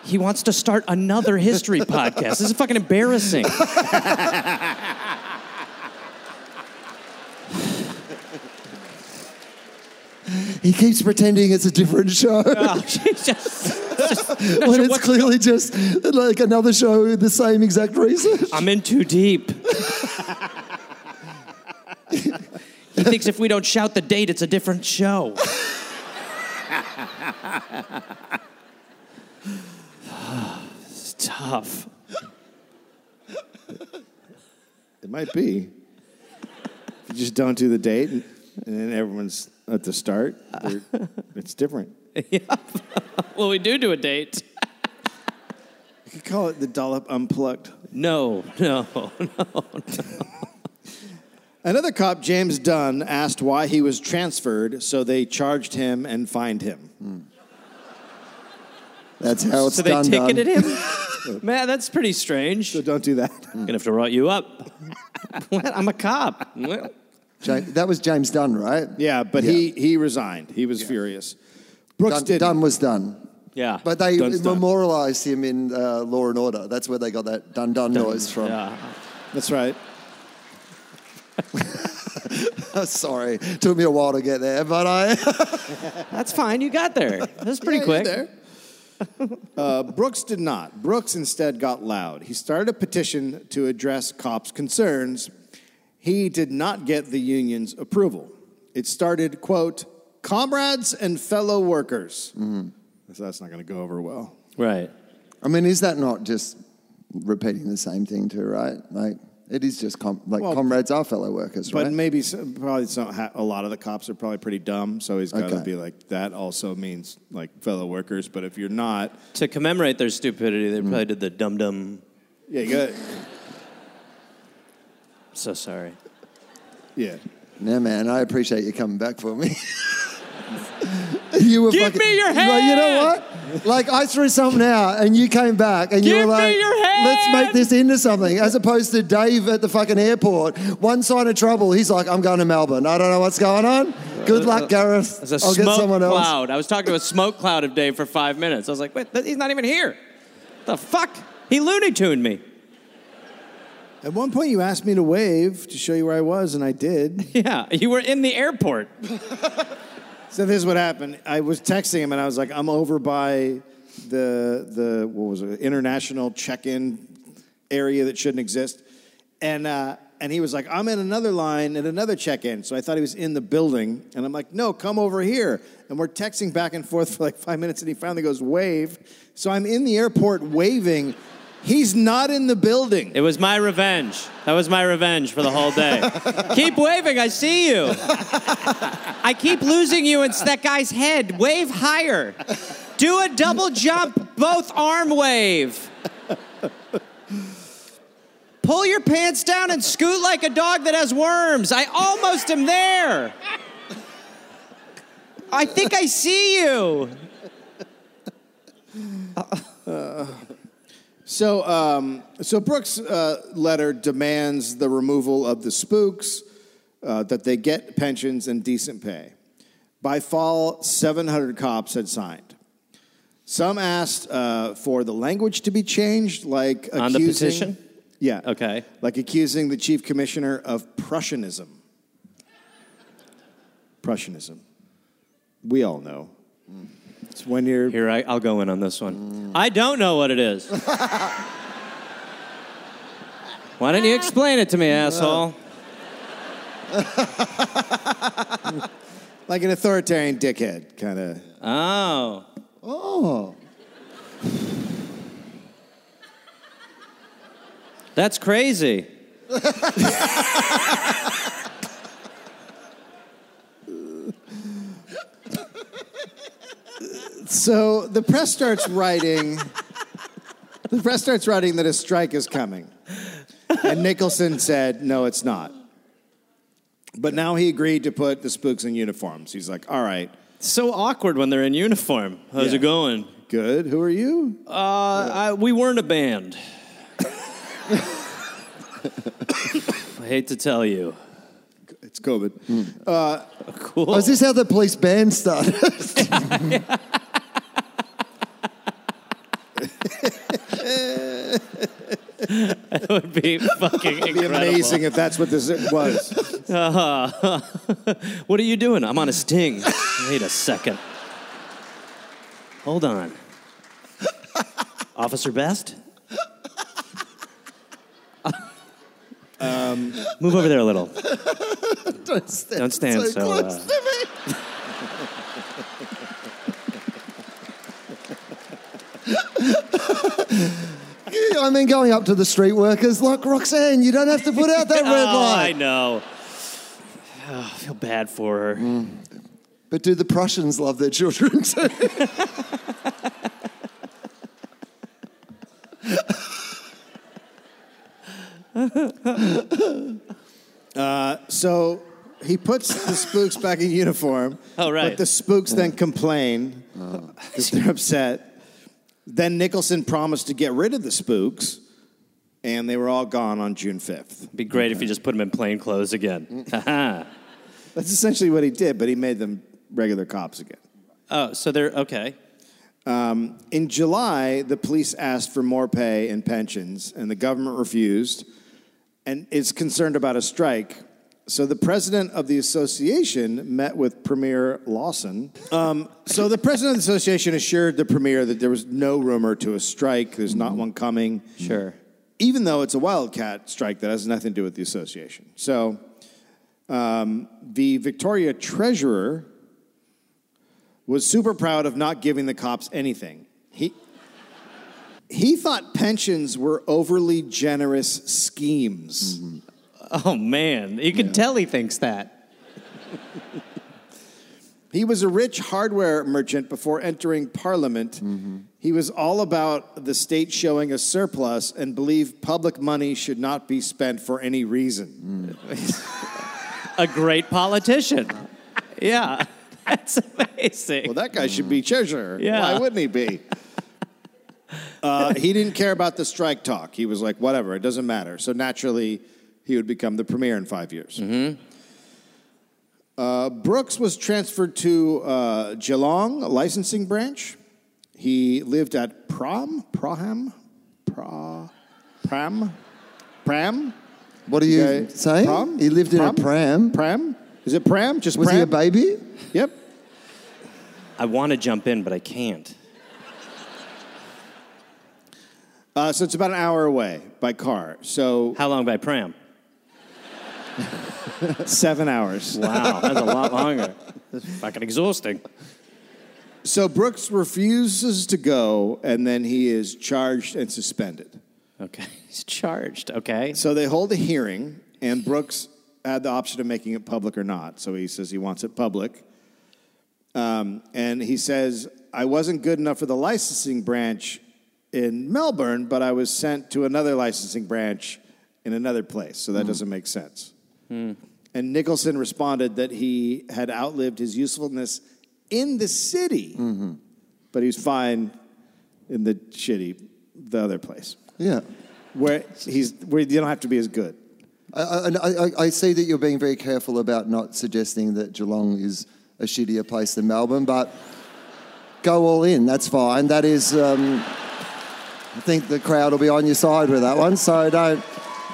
He wants to start another history podcast. This is fucking embarrassing. he keeps pretending it's a different show Oh, she's just, when it's clearly just like another show with the same exact research. I'm in too deep. he thinks if we don't shout the date, it's a different show. it's tough. It might be. If you just don't do the date and, and then everyone's at the start, it's different. Yeah. Well, we do do a date. You could call it the dollop unplugged. No, no, no. no. Another cop, James Dunn, asked why he was transferred, so they charged him and fined him. Hmm. That's how it's So they done. ticketed done. him? Man, that's pretty strange. So don't do that. I'm gonna have to write you up. what? I'm a cop. Well, James, that was James Dunn, right? Yeah, but he he resigned. He was furious. Brooks Dunn, did. Dunn was done. Yeah. But they Dunn's done. memorialized him in uh, Law and Order. That's where they got that dun dun noise from. yeah. That's right. Sorry, took me a while to get there, but I. That's fine. You got there. That's pretty Yeah, quick. there. Uh, Brooks did not. Brooks instead got loud. He started a petition to address cops' concerns. He did not get the union's approval. It started, quote, comrades and fellow workers. Mm-hmm. So that's not going to go over well. Right. I mean, is that not just repeating the same thing too, right? Like, it is just com- like Well, comrades are fellow workers, But right? But maybe some, probably some, ha- a lot of the cops are probably pretty dumb, so he's got to Okay. be like that. Also means like fellow workers. But if you're not, To commemorate their stupidity, they mm-hmm. probably did the dum dum. yeah, you got, So sorry. yeah. No, man, I appreciate you coming back for me. you were Give fucking, me your Like, you know what? Like I threw something out, and you came back, and you Give were me like, your hand! "Let's make this into something." As opposed to Dave at the fucking airport, one sign of trouble. He's like, "I'm going to Melbourne. I don't know what's going on. Good luck, uh, uh, Gareth. There's a I'll get someone else." cloud. I was talking to a smoke cloud of Dave for five minutes. I was like, wait, he's not even here. The fuck? He Looney Tuned me. At one point, you asked me to wave to show you where I was, and I did. Yeah, you were in the airport. So this is what happened. I was texting him, and I was like, "I'm over by the the what was it? International check-in area that shouldn't exist," and uh, and he was like, "I'm in another line at another check-in." So I thought he was in the building, and I'm like, "No, come over here." And we're texting back and forth for like five minutes, and he finally goes, "Wave." So I'm in the airport waving. He's not in the building. It was my revenge. That was my revenge for the whole day. keep waving, I see you. I keep losing you. It's that guy's head. Wave higher. Do a double jump, both arm wave. Pull your pants down and scoot like a dog that has worms. I almost am there. I think I see you. So, um, so Brooks' uh, letter demands the removal of the spooks, uh, that they get pensions and decent pay. By fall, 700 cops had signed. Some asked uh, for the language to be changed, like On the accusing- petition? Yeah. Okay. Like accusing the chief commissioner of Prussianism. Prussianism. We all know. It's when you're Here, I, I'll go in on this one. I don't know what it is. Why don't you explain it to me, asshole? like an authoritarian dickhead, kind of. Oh. Oh, That's crazy. So the press starts writing. the press starts writing that a strike is coming, and Nicholson said, "No, it's not." But now he agreed to put the spooks in uniforms. He's like, "All right, So awkward when they're in uniform. How's Yeah. it going? good. Who are you?" Uh, I, we weren't a band. I hate to tell you. It's COVID. Cool. Oh, is this how the police band started? That would be fucking It'd be incredible. amazing if that's what this was. Uh, What are you doing? I'm on a sting. Wait a second. Hold on. Officer Best? Um, Move over there a little. Don't stand, Don't stand so, close uh, to me. I mean, going up to the street workers, like Roxanne, you don't have to put out that red oh, I know. Oh, I feel bad for her. Mm. But do the Prussians love their children too? Uh, so he puts the spooks back in uniform. Oh, right. But the spooks then complain oh. because they're upset. Then Nicholson promised to get rid of the spooks, and they were all gone on June 5th. It'd be great if you just put them in plain clothes again. Haha. Mm-hmm. That's essentially what he did, but he made them regular cops again. oh, so they're okay. Um, in July, the police asked for more pay and pensions, and the government refused and is concerned about a strike. So the president of the association met with Premier Lawson. Um, so the president of the association assured the premier that there was no rumor to a strike. There's not one coming. Sure. Even though it's a wildcat strike that has nothing to do with the association. So um, the Victoria treasurer was super proud of not giving the cops anything. He, he thought pensions were overly generous schemes. Oh, man. You can tell he thinks that. He was a rich hardware merchant before entering parliament. He was all about the state showing a surplus and believed public money should not be spent for any reason. A great politician. Yeah. That's amazing. Well, that guy should be treasurer. Yeah. Why wouldn't he be? uh, he didn't care about the strike talk. He was like, whatever, it doesn't matter. So naturally, he would become the premier in five years. Uh, Brooks was transferred to uh, Geelong licensing branch. He lived at Prom, Proham, Pro, Pram, Pram. What are you Okay. saying? Prom? He lived in a pram. Pram? Is it Pram? Just Was Pram? he a baby? Yep. I want to jump in, but I can't. Uh, so it's about an hour away by car. So How long by pram? seven hours. Wow, that's a lot longer. That's fucking exhausting. So Brooks refuses to go, and then he is charged and suspended. Okay, he's charged. Okay. So they hold a hearing, and Brooks had the option of making it public or not. So he says he wants it public. Um, and he says, I wasn't good enough for the licensing branch in Melbourne, but I was sent to another licensing branch in another place. So that doesn't make sense. And Nicholson responded that he had outlived his usefulness in the city, but he was fine in the shitty, the other place, Yeah. where he's where you don't have to be as good. I, I, I, I see that you're being very careful about not suggesting that Geelong is a shittier place than Melbourne, but go all in. That's fine. That is, um, I think the crowd will be on your side with that one. So don't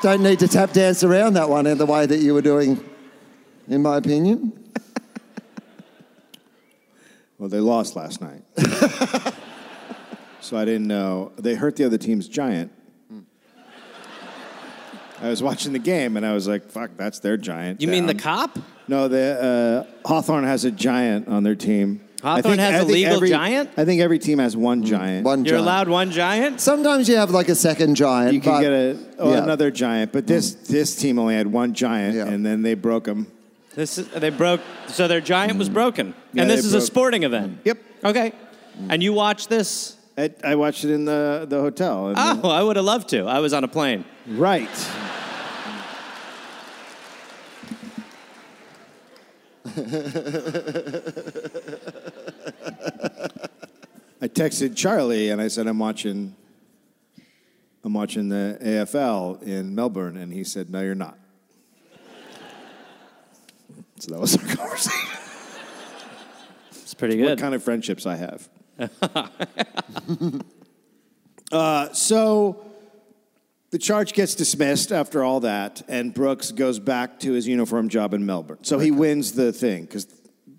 don't need to tap dance around that one in the way that you were doing, in my opinion. Well, they lost last night, so I didn't know they hurt the other team's giant. I was watching the game and I was like, "Fuck, that's their giant." You mean the down." cop? No, the uh, Hawthorn has a giant on their team. I Hawthorn think- has I a think legal every- giant? I think every team has one mm, giant. One You're giant. allowed one giant? Sometimes you have like a second giant. You can but- get a oh, yeah. another giant, but this mm. this team only had one giant, Yeah. and then they broke him. This is, they broke, so their giant was mm. broken. Yeah, and this they is a sporting event. Yep, Okay. And you watched this? I, I watched it in the the hotel. and then- Oh, I would have loved to. I was on a plane. Right. I texted Charlie and I said I'm watching I'm watching the AFL in Melbourne and he said no you're not. So that was our conversation. It's pretty good. what kind of friendships I have. uh, so the charge gets dismissed after all that, and Brooks goes back to his uniform job in Melbourne. So he wins the thing because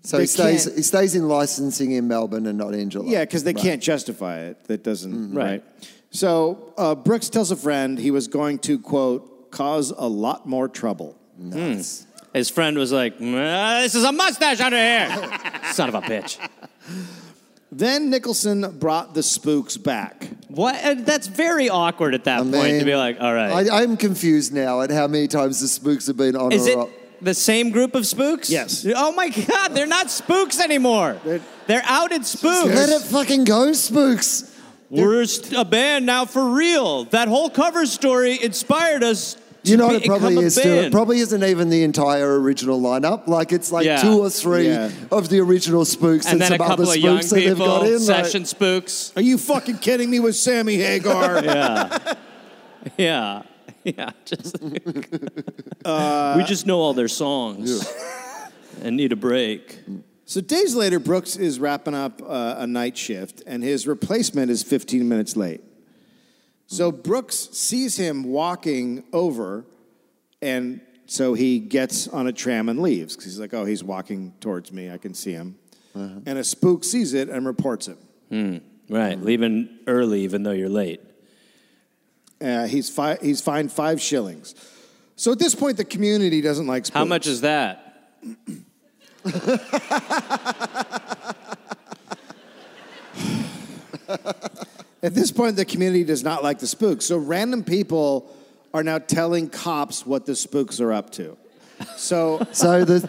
So he stays, he stays in licensing in Melbourne and not Angela. Yeah, because they Right. can't justify it. That doesn't right. Right. So uh, Brooks tells a friend he was going to quote cause a lot more trouble. Nice. His friend was like, "Ah, "This is a mustache under here, son of a bitch." Then Nicholson brought the spooks back. What? uh, That's very awkward at that I point to mean, be like, "All right." I, I'm confused now at how many times the spooks have been on Is or it off. the same group of spooks? Yes. Oh my God, they're not spooks anymore. They're- They're, outed spooks. Let it fucking go, spooks. We're st- a band now for real. That whole cover story inspired us. To You know what it probably is too? It probably isn't even the entire original lineup. Like it's like Yeah. two or three Yeah. of the original spooks and and, then a some couple other of young spooks that they've got people, in. like- session spooks. Are you fucking kidding me with Sammy Hagar? Yeah, yeah, yeah. Just we just know all their songs and need a break. So days later, Brooks is wrapping up uh, a night shift, and his replacement is 15 minutes late. So Brooks sees him walking over, and so he gets on a tram and leaves because he's like, "Oh, he's walking towards me. I can see him." And a spook sees it and reports him. Right, leaving early even though you're late. Uh, he's fi- he's fined five shillings. So at this point, the community doesn't like spooks. How much is that? At this point, the community does not like the spooks. So random people are now telling cops what the spooks are up to. So So the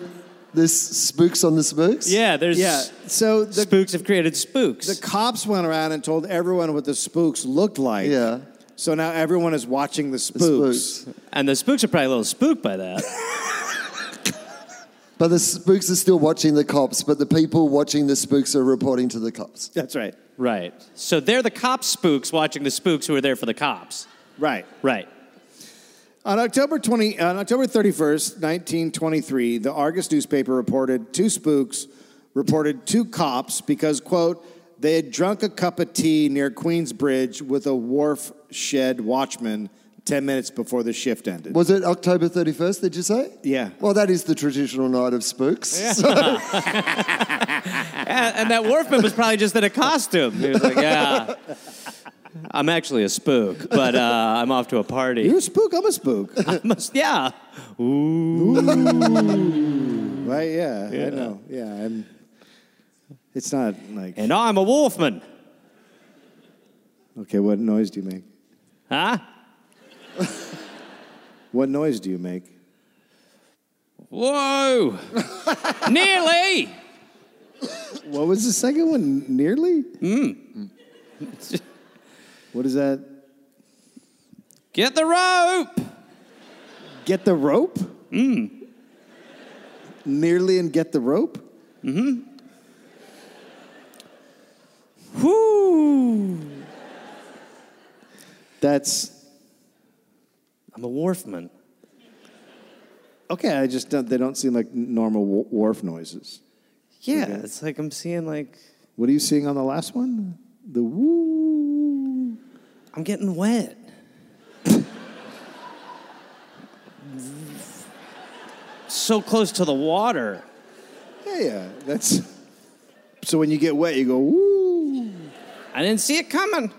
there's spooks on the spooks. Yeah, there's yeah, so the spooks have created spooks. the cops went around and told everyone what the spooks looked like. Yeah. So now everyone is watching the The spooks. spooks. and the spooks are probably a little spooked by that. But the spooks are still watching the cops, but the people watching the spooks are reporting to the cops. That's right. right. So they're the cop spooks watching the spooks who are there for the cops. Right. Right. On October 20, on October 31st, 1923, the Argus newspaper reported two spooks reported two cops because, quote, they had drunk a cup of tea near Queensbridge with a wharf shed watchman 10 minutes before the shift ended. Was it October 31st, did you say? Yeah. Well, that is the traditional night of spooks. So- And, and that Wharfman was probably just in a costume. He was like, "Yeah, I'm actually a spook, but uh, I'm off to a party." You're a spook, I'm a spook. Must- yeah. Ooh. right? Yeah, I know. Yeah, I'm. It's not like. And I'm a wolfman. Okay, what noise do you make? Huh? What noise do you make? Whoa! Nearly. What was the second one? Nearly? What is that? Get the rope. Get the rope? Mm. Nearly and get the rope? Whoo! That's I'm a wharfman. okay. I just don't, they don't seem like normal wh- wharf noises. Yeah, it's like I'm seeing like What are you seeing on the last one? The woo. I'm getting wet. so close to the water. Yeah, yeah. That's so when you get wet, you go woo. I didn't see it coming.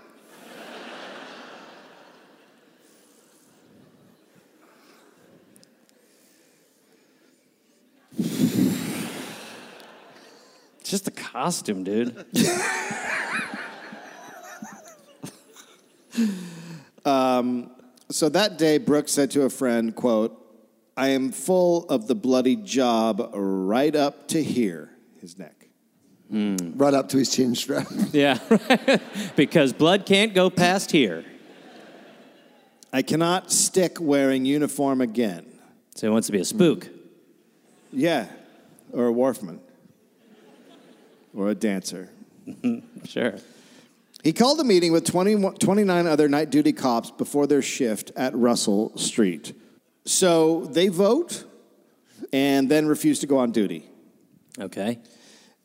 Just a costume, dude. Um, so that day, Brooks said to a friend, "quote I am full of the bloody job right up to here, his neck." Hmm. right up to his chin strap. yeah, because blood can't go past here. I cannot stick wearing uniform again. So he wants to be a spook. Yeah, or a wharfman, or a dancer. Sure. He called a meeting with 20, 29 other night duty cops before their shift at Russell Street. So they vote and then refuse to go on duty. Okay.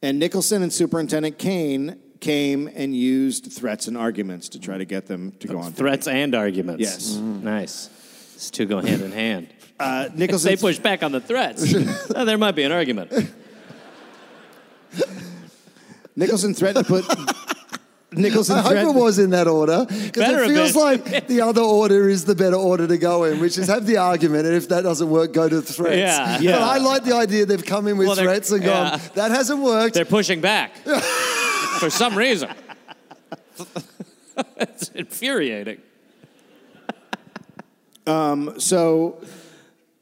And Nicholson and Superintendent Kane came and used threats and arguments to try to get them to go on. Threats and arguments. Yes. Nice. These two go hand in hand. Uh, Nicholson they push back on the threats, uh, there might be an argument. Nicholson threatened to put. Nicholson I hope it threatened. was in that order because Better it have feels been. like the other order is the better order to go in, which is have the argument, and if that doesn't work, go to threats. Yeah. Yeah. But I like the idea they've come in with Well, they're- threats and gone, yeah. that hasn't worked. They're pushing back for some reason. it's infuriating. Um, so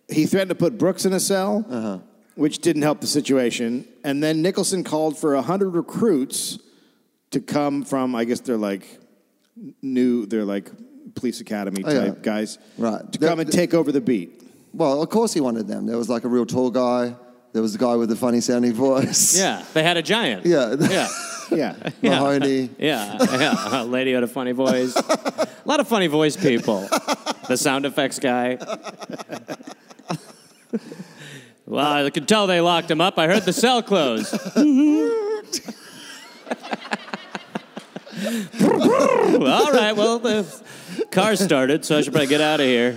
he threatened to put Brooks in a cell, uh-huh. Which didn't help the situation. And then Nicholson called for 100 recruits to come from, I guess they're like new, they're like police academy Oh, type yeah. guys, Right. to The- come and the- take over the beat. Well, of course he wanted them. There was like a real tall guy. There was a guy with a funny sounding voice. Yeah, they had a giant. Yeah. Yeah. Yeah. Yeah. Mahoney. Yeah, yeah. A lady had a funny voice. A lot of funny voice people. The sound effects guy. Well, I could tell they locked him up. I heard the cell close. All right, well, the car started, so I should probably get out of here.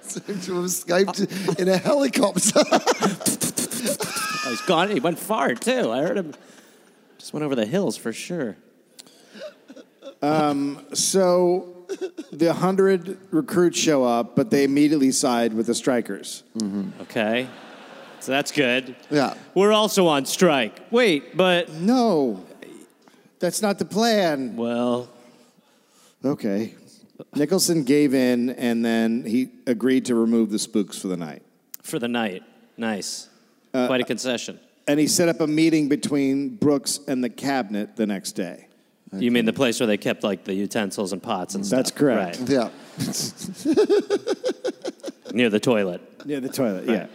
Seemed to have escaped in a helicopter. Oh, he's gone. He went far, too. I heard him. Just went over the hills for sure. Um, So the 100 recruits show up, but they immediately side with the strikers. Mm-hmm. Okay. So that's good. yeah. We're also on strike. Wait, but No, that's not the plan. well, Okay. Nicholson gave in and then he agreed to remove the spooks for the night. for the night. Nice. Uh, Quite a uh, concession. And he set up a meeting between Brooks and the cabinet the next day. You mean the place where they kept like the utensils and pots and stuff? That's correct. Right. Yeah. Near the toilet. Near the toilet, yeah.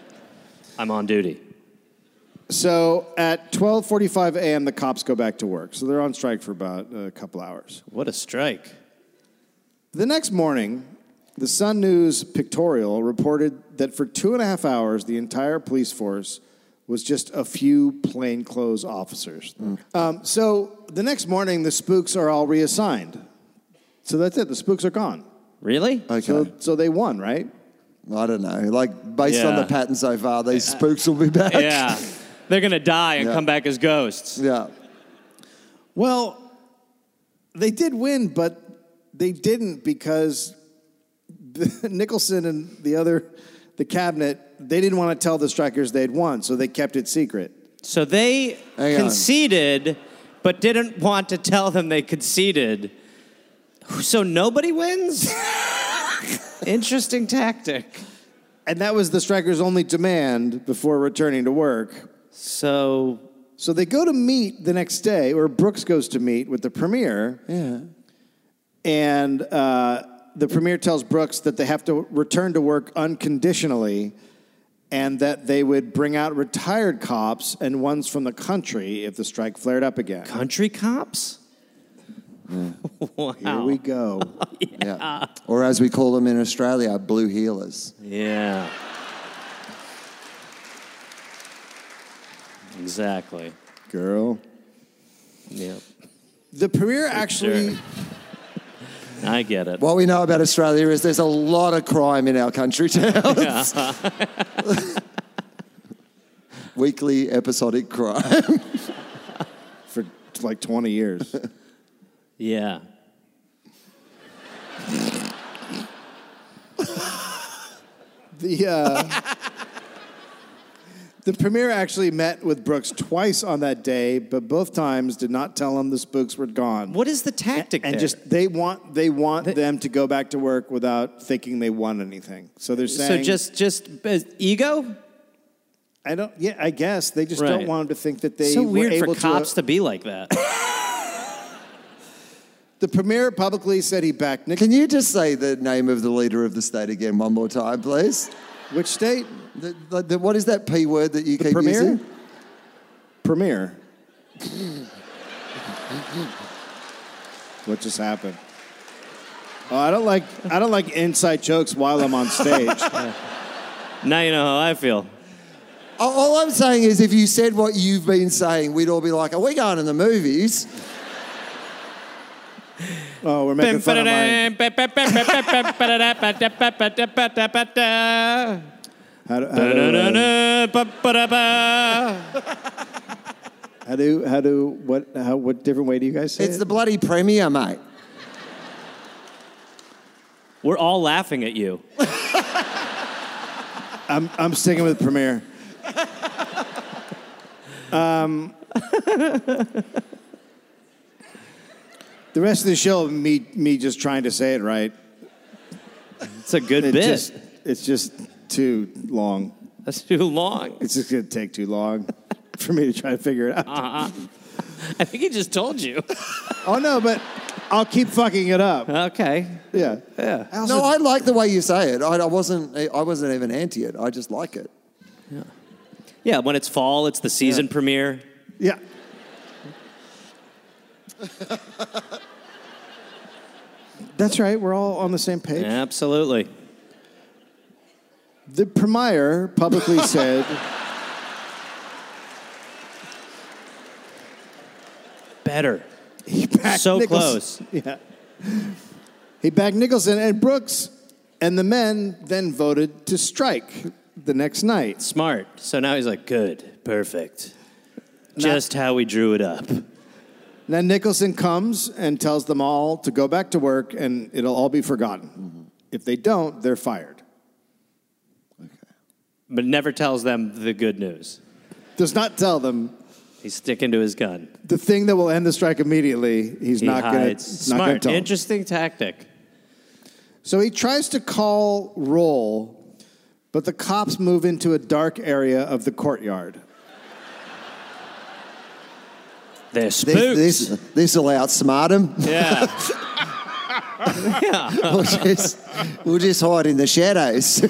I'm on duty. So at 12:45 a.m. the cops go back to work. So they're on strike for about a couple hours. What a strike. The next morning, the Sun News pictorial reported that for two and a half hours, the entire police force was just a few plainclothes officers. Hmm. Um, so the next morning, the spooks are all reassigned. So that's it. The spooks are gone. Really? Okay. So, so they won, right? I don't know. Like, based on the pattern so far, these uh, uh, spooks will be back. Yeah. They're going to die and Yeah. come back as ghosts. Yeah. Well, they did win, but they didn't because Nicholson and the other, the cabinet, they didn't want to tell the strikers they'd won, so they kept it secret. So they Hang on. conceded, but didn't want to tell them they conceded. So nobody wins? Interesting tactic. And that was the strikers' only demand before returning to work. So So they go to meet the next day, or Brooks goes to meet with the premier. Yeah. And uh, the premier tells Brooks that they have to return to work unconditionally and that they would bring out retired cops and ones from the country if the strike flared up again. country cops? wow. Here we go. Yeah. Or as we call them in Australia, Blue Heelers. Yeah. Exactly. Girl. Yep. The premier actually. Sure. I get it. What we know about Australia is there's a lot of crime in our country towns. Weekly episodic crime. for like 20 years. Yeah. The uh, the premier actually met with Brooks twice on that day, but both times did not tell him the spooks were gone. What is the tactic and there? just they want they want them to go back to work without thinking they won anything. So they're saying so saying just just uh, ego? I don't yeah I guess they just Right. don't want them to think that they so were weird able for cops to. to, be like that. the premier publicly said he backed Nick. Can you just say the name of the leader of the state again one more time, please? Which state? The, the, the- what is that P word that you keep premier? using? Premier. what just happened? Oh, I don't like I don't like inside jokes while I'm on stage. Now you know how I feel. All- All I'm saying is, if you said what you've been saying, we'd all be like, "Are we going to the movies?" Oh, we're making fun of my. How do, how do, how do, how do what, how, what different way do you guys say It's it? the bloody premiere, mate. We're all laughing at you. I'm, I'm sticking with Premiere. um, the rest of the show, me, me just trying to say it right. It's a good It bit. just, it's just too long. That's too long. It's just going to take too long for me to try to figure it out. Uh-huh. I think he just told you. Oh, no, but I'll keep fucking it up. Okay. Yeah. Yeah. No, I like the way you say it. I, I wasn't. I wasn't even anti it. I just like it. Yeah, when it's fall, it's the season premiere. Yeah. That's right. We're all on the same page. Absolutely. The premier publicly said, Better. he backed So Nichols- close. Yeah. He backed Nicholson and Brooks, and the men then voted to strike the next night. Smart. So now he's like, good, perfect. Just how we drew it up. Then Nicholson comes and tells them all to go back to work, and it'll all be forgotten. Mm-hmm. If they don't, they're fired. But never tells them the good news. Does not tell them He's sticking to his gun. the thing that will end the strike immediately. He's He not going to Smart. Interesting tactic. So he tries to call roll, but the cops move into a dark area of the courtyard. They're spooks. this this will outsmart him. yeah. we'll, just, we'll just hide in the shadows.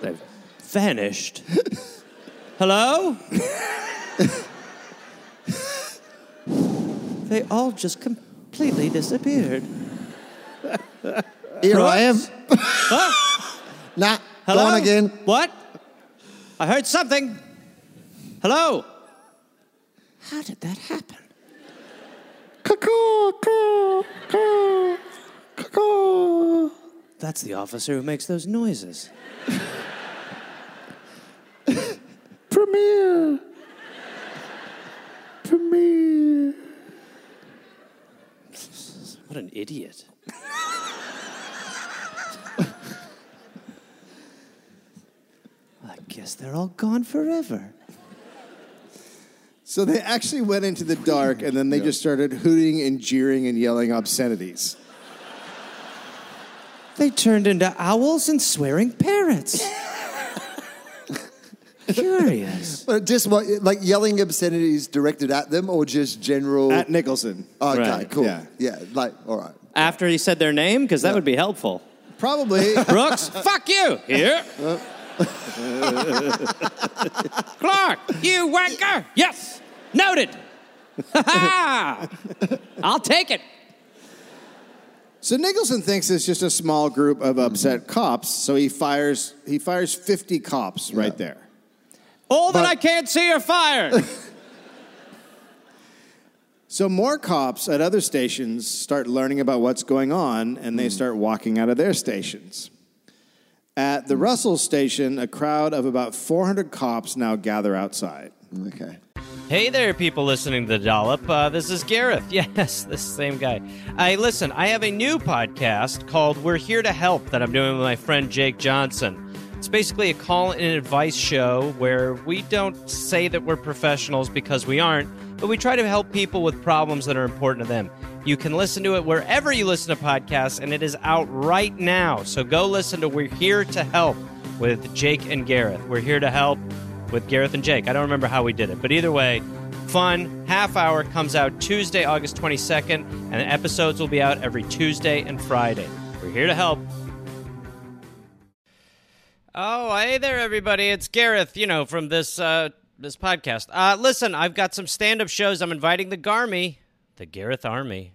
They've vanished. Hello? they all just completely disappeared. Here I am. Huh? Nah, Hello? gone again. What? I heard something. Hello? How did that happen? That's the officer who makes those noises. Premiere. Premiere. What an idiot. I guess they're all gone forever. So they actually went into the dark and then they just started hooting and jeering and yelling obscenities. They turned into owls and swearing parrots. Curious. But just what, like yelling obscenities directed at them, or just general? At Nicholson. okay, Right, cool. yeah. Yeah. like all right. After he said their name, because that would be helpful. Probably. Brooks, fuck you. Here. Uh, Clark, you wanker. Yes. Noted. I'll take it. So Nicholson thinks it's just a small group of upset mm-hmm. cops, so he fires he fires 50 cops right there. All that But- I can't see are fired. So more cops at other stations start learning about what's going on and they mm. start walking out of their stations. At the Russell station, a crowd of about 400 cops now gather outside. Okay. Hey there, people listening to the Dollop. Uh, this is Gareth. Yes, this same guy. I listen. I have a new podcast called "We're Here to Help" that I'm doing with my friend Jake Johnson. It's basically a call and advice show where we don't say that we're professionals because we aren't, but we try to help people with problems that are important to them. You can listen to it wherever you listen to podcasts, and it is out right now. So go listen to "We're Here to Help" with Jake and Gareth. We're here to help with Gareth and Jake. I don't remember how we did it, but either way, fun. Half hour comes out Tuesday, August 22nd, and the episodes will be out every Tuesday and Friday. We're here to help. Oh, hey there, everybody! It's Gareth. You know from this uh, this podcast. Uh, listen, I've got some stand up shows. I'm inviting the Garmy, the Gareth Army,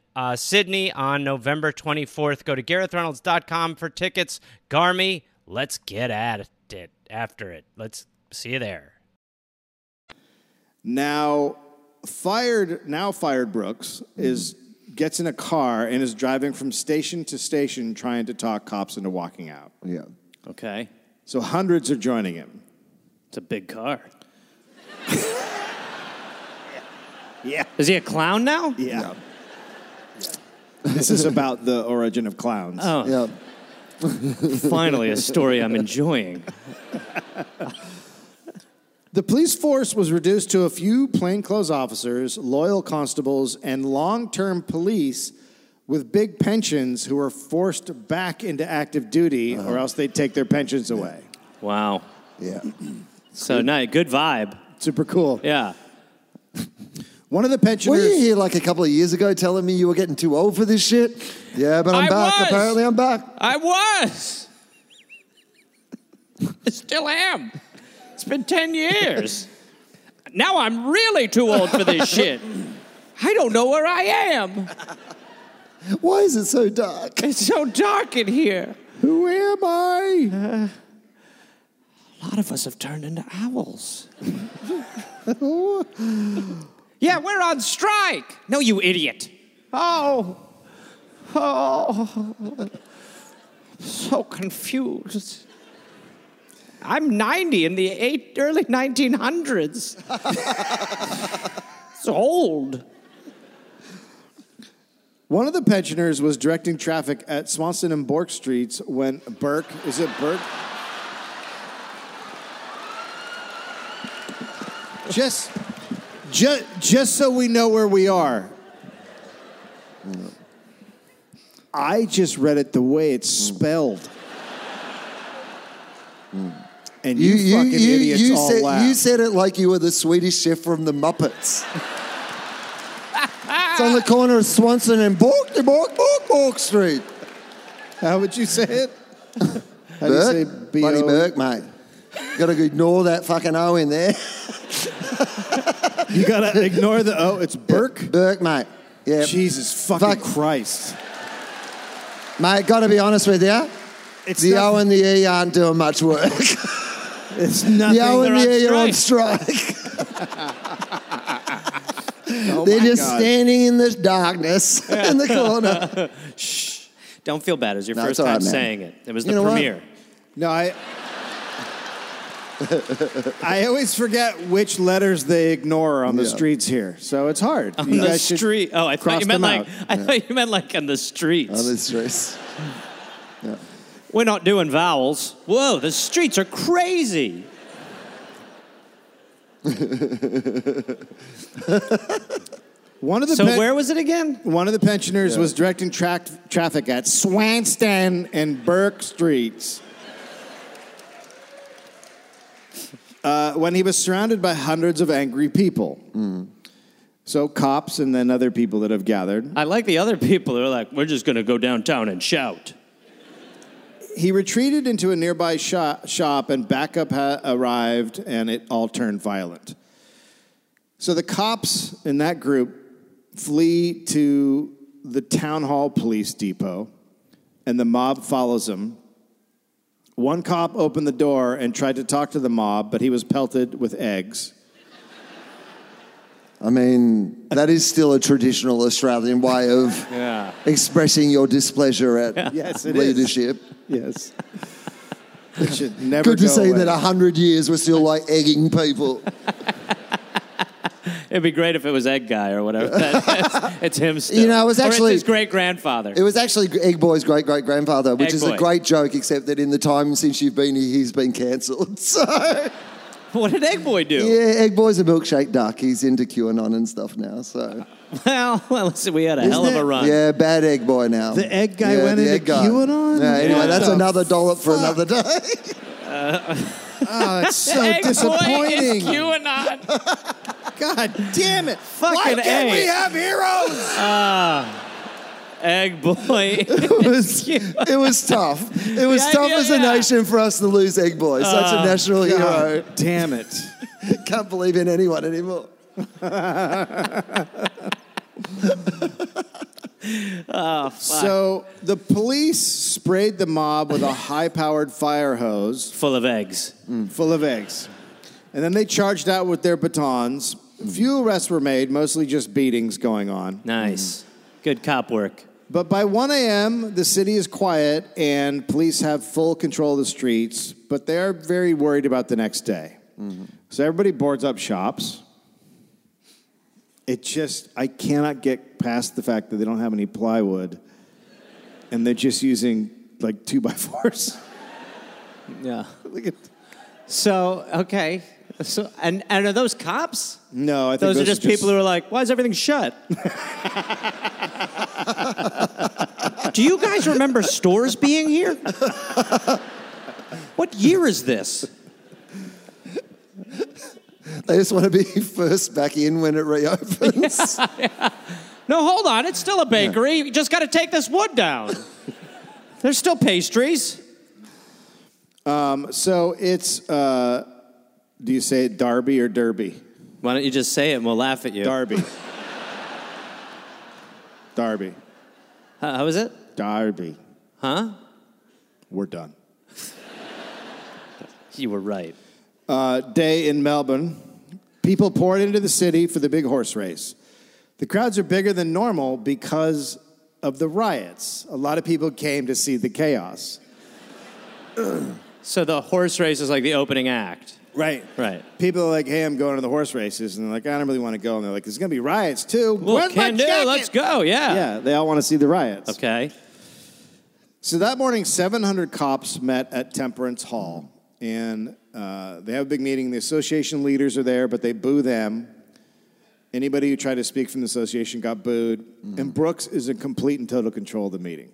uh, Sydney on November 24th. Go to GarethReynolds.com for tickets. Garmy, let's get at it after it. Let's see you there. Now, fired now fired Brooks is gets in a car and is driving from station to station trying to talk cops into walking out. Yeah. Okay. So hundreds are joining him. It's a big car. Yeah. Is he a clown now? Yeah. This is about the origin of clowns. Oh, Yeah. finally a story I'm enjoying. The police force was reduced to a few plainclothes officers, loyal constables, and long term police with big pensions who were forced back into active duty uh-huh. or else they'd take their pensions away. Wow. Yeah. So nice. Good vibe. Super cool. Yeah. One of the pensioners. Were you here like a couple of years ago telling me you were getting too old for this shit? Yeah, but I'm I back. was. Apparently, I'm back. I was. I still am. It's been 10 years. Now I'm really too old for this shit. I don't know where I am. Why is it so dark? It's so dark in here. Who am I? A lot of us have turned into owls. yeah, we're on strike. No, you idiot. Oh. Oh. So confused. I'm 90 in the eight, early 1900s. it's old. One of the pensioners was directing traffic at Swanston and Bork Streets when Bourke, is it Bourke? Just, just, just so we know where we are. I just read it the way it's spelled. And you, fucking idiots all said, laugh. you said it like you were the Swedish chef from the Muppets. it's on the corner of Swanston and Bork, Bork, Bork, Bork Street. How would you say it? How do you say Bourke, B-O- bloody Bourke, mate. Got to ignore that fucking O in there. You gotta ignore the O. It's Bourke. Bourke, mate. Yeah, Jesus fucking Fuck. Christ. mate. Got to be honest with you. It's The not- O and the E aren't doing much work. It's nothing. the O and they're the on E are on strike. Oh They're my just God. standing in this darkness in the corner. Shh. Don't feel bad. It was your No, first it's all time right, man. saying it. It was You the know what? premiere. No, I. I always forget which letters they ignore on the Yeah. streets here, so it's hard. On You the should street. Oh, I cross thought you meant them like out. I thought you meant like on the streets. On the streets. We're not doing vowels. Whoa, the streets are crazy. One of the So pen- where was it again? one of the pensioners was directing track traffic at Swanston and Bourke Streets. Uh, when he was surrounded by hundreds of angry people. So cops and then other people that have gathered. I like the other people that are like, we're just gonna go downtown and shout. He retreated into a nearby shop, shop and backup ha- arrived, and it all turned violent. So the cops in that group flee to the town hall police depot, and the mob follows him. One cop opened the door and tried to talk to the mob, but he was pelted with eggs. I mean, that is still a traditional Australian way of Yeah. expressing your displeasure at Yes, it is. leadership. Yes. It should never Good to see away. that a hundred years we're still like egging people. It'd be great if it was Egg Guy or whatever. It's him still. You know, it was actually- his great grandfather. It was actually Egg Boy's great great grandfather, which Egg is Boy. a great joke, except that in the time since you've been here, he's been cancelled. So, What did Egg Boy do? yeah, Egg Boy's a milkshake duck. He's into QAnon and stuff now. So, Well, well, listen, we had a hell of a run. yeah, bad Egg Boy now. The egg guy Yeah, went into egg guy. QAnon? Yeah, anyway, Yeah. that's another dollop for another day. Uh, oh, it's so Egg Boy is disappointing. QAnon. God damn it. Fucking Why can't A. we have heroes? Ah, egg Boy. it was it was tough. It was The tough idea- as a yeah. nation for us to lose Egg Boy, such a ah, national hero. Damn it. Can't believe in anyone anymore. Ah, so the police sprayed the mob with a high powered fire hose Full of eggs. Mm, full of eggs. And then they charged out with their batons. Few arrests were made, mostly just beatings going on. Nice. Good cop work. But by 1 a.m., the city is quiet and police have full control of the streets, but they are very worried about the next day. Mm-hmm. So everybody boards up shops. It just, I cannot get past the fact that they don't have any plywood and they're just using like two by fours. Yeah. Look at, So, okay. So, and, and are those cops? no, I think Those, are just, people who are like, why is everything shut? Do you guys remember stores being here? What year is this? They just want to be first back in when it reopens. No, hold on. It's still a bakery. You just got to take this wood down. There's still pastries. So it's, uh, do you say it Darby or Derby? Why don't you just say it and we'll laugh at you? Darby. Darby. How, How is it? Darby. Huh? We're done. You were right. uh, day in Melbourne, people poured into the city for the big horse race. The crowds are bigger than normal because of the riots. A lot of people came to see the chaos. So the horse race is like the opening act. Right. Right. People are like, hey, I'm going to the horse races. And they're like, I don't really want to go. And they're like, there's going to be riots too. Well, Where's can do. jacket?" Let's go. Yeah. Yeah, they all want to see the riots. Okay. So that morning, 700 cops met at Temperance Hall, and uh, they have a big meeting. The association leaders are there, but they boo them. Anybody who tried to speak from the association got booed, and Brooks is in complete and total control of the meeting.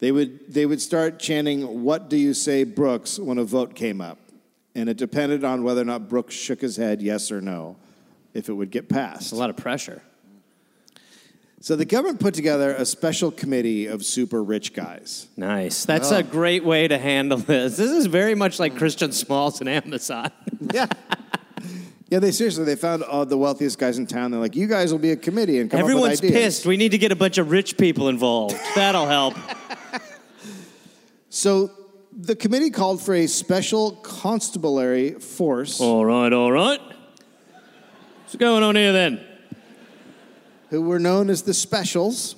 They would they would start chanting, "What do you say, Brooks?" when a vote came up, and it depended on whether or not Brooks shook his head, yes or no, if it would get passed. A lot of pressure. So the government put together a special committee of super rich guys. Nice. That's a oh. great way to handle this. This is very much like Christian Smalls and Amazon. Yeah. Yeah, they seriously they found all the wealthiest guys in town. They're like, "You guys will be a committee and come Everyone's up with ideas." pissed. We need to get a bunch of rich people involved. That'll help. So the committee called for a special constabulary force all right, all right. What's going on here then? who were known as the Specials.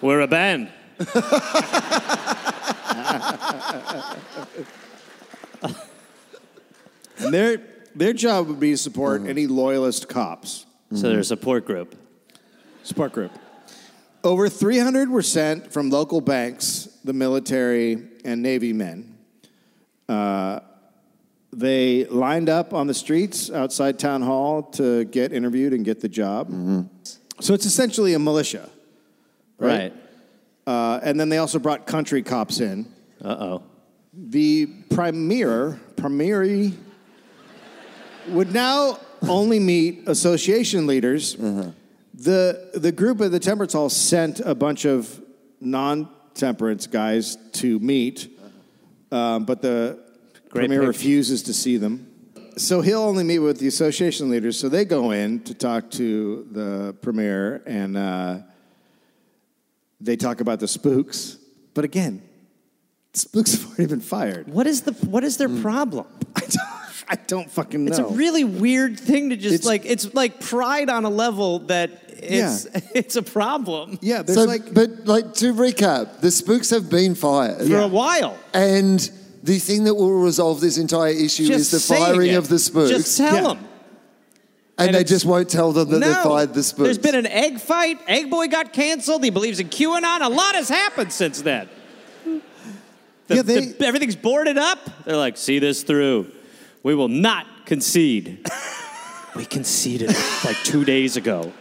We're a band. And their their job would be to support mm-hmm. any loyalist cops. So they're a support group. Support group. Over 300 were sent from local banks, the military, and Navy men. Uh, they lined up on the streets outside town hall to get interviewed and get the job. So it's essentially a militia. Right. Uh, and then they also brought country cops in. Uh oh. The premier, primary, would now only meet association leaders. The, the group at the Temperance Hall sent a bunch of non temperance guys to meet, um, but the Great premier pick. refuses to see them. So he'll only meet with the association leaders. So they go in to talk to the premier and uh, they talk about the spooks. But again, spooks have already been fired. What is the what is their problem? I don't, I don't fucking know. It's a really weird thing to just It's- like it's like pride on a level that it's it's a problem yeah, there's so, like but like to recap, the spooks have been fired, for a while. and the thing that will resolve this entire issue Just is the firing it. of the spooks. Just tell Yeah. them. And, And they just won't tell them that they no, fired the spooks. there's been an egg fight. Egg Boy got canceled. He believes in QAnon. A lot has happened since then. The- Yeah, they- the- everything's boarded up. They're like, see this through. We will not concede. we conceded like two days ago.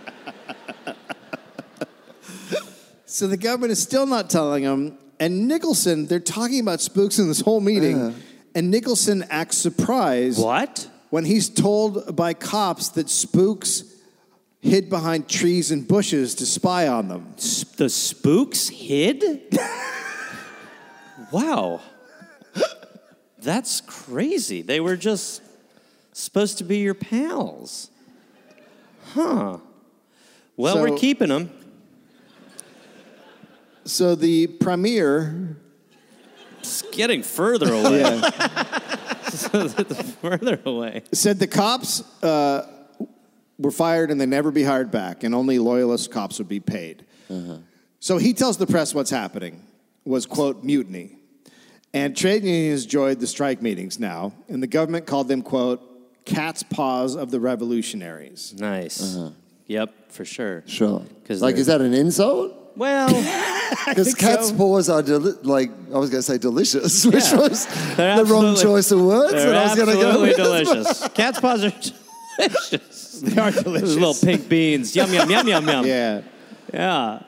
So the government is still not telling them. And Nicholson, they're talking about spooks in this whole meeting. Uh-huh. And Nicholson acts surprised What? when he's told by cops that spooks hid behind trees and bushes to spy on them. S- the spooks hid? wow. That's crazy. They were just supposed to be your pals. Huh. Well, So- we're keeping them. So the premier, It's getting further away. further away. said the cops uh, were fired and they'd never be hired back, and only loyalist cops would be paid. So he tells the press what's happening was quote mutiny, and trade unions joined the strike meetings now, and the government called them quote cat's paws of the revolutionaries. Nice. Yep, for sure. Sure. 'Cause Like, is that an insult? Well, Because cat's paws are, deli- like, I was going to say delicious, which Yeah. was They're the wrong absolutely- choice of words they're that I was going to go absolutely with. delicious. Cat's paws are delicious. They are Those delicious. little pink beans. Yum, yum, yum, yum, yum. Yeah. Yeah.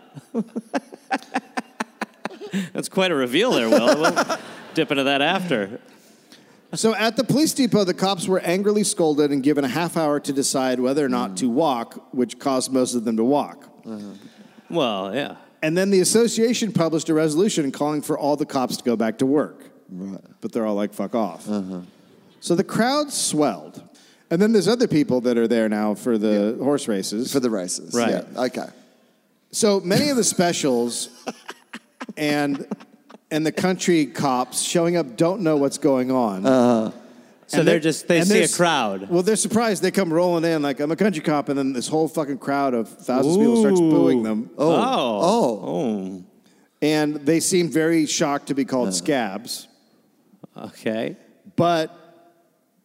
That's quite a reveal there, Wil. We'll dip into that after. So at the police depot, the cops were angrily scolded and given a half hour to decide whether or not to mm. walk, which caused most of them to walk. Mm-hmm. Well, yeah. And then the association published a resolution calling for all the cops to go back to work. Right. But they're all like, fuck off. Mm-hmm. So the crowd swelled. And then there's other people that are there now for the horse races. For the races. Right. Yeah. Okay. so many of the specials and and the country cops showing up don't know what's going on. Uh-huh. So And they're just, they see a crowd. Well, they're surprised. They come rolling in like I'm a country cop, and then this whole fucking crowd of thousands of people starts booing them. Oh. Oh. Oh. And they seem very shocked to be called uh. scabs. Okay. But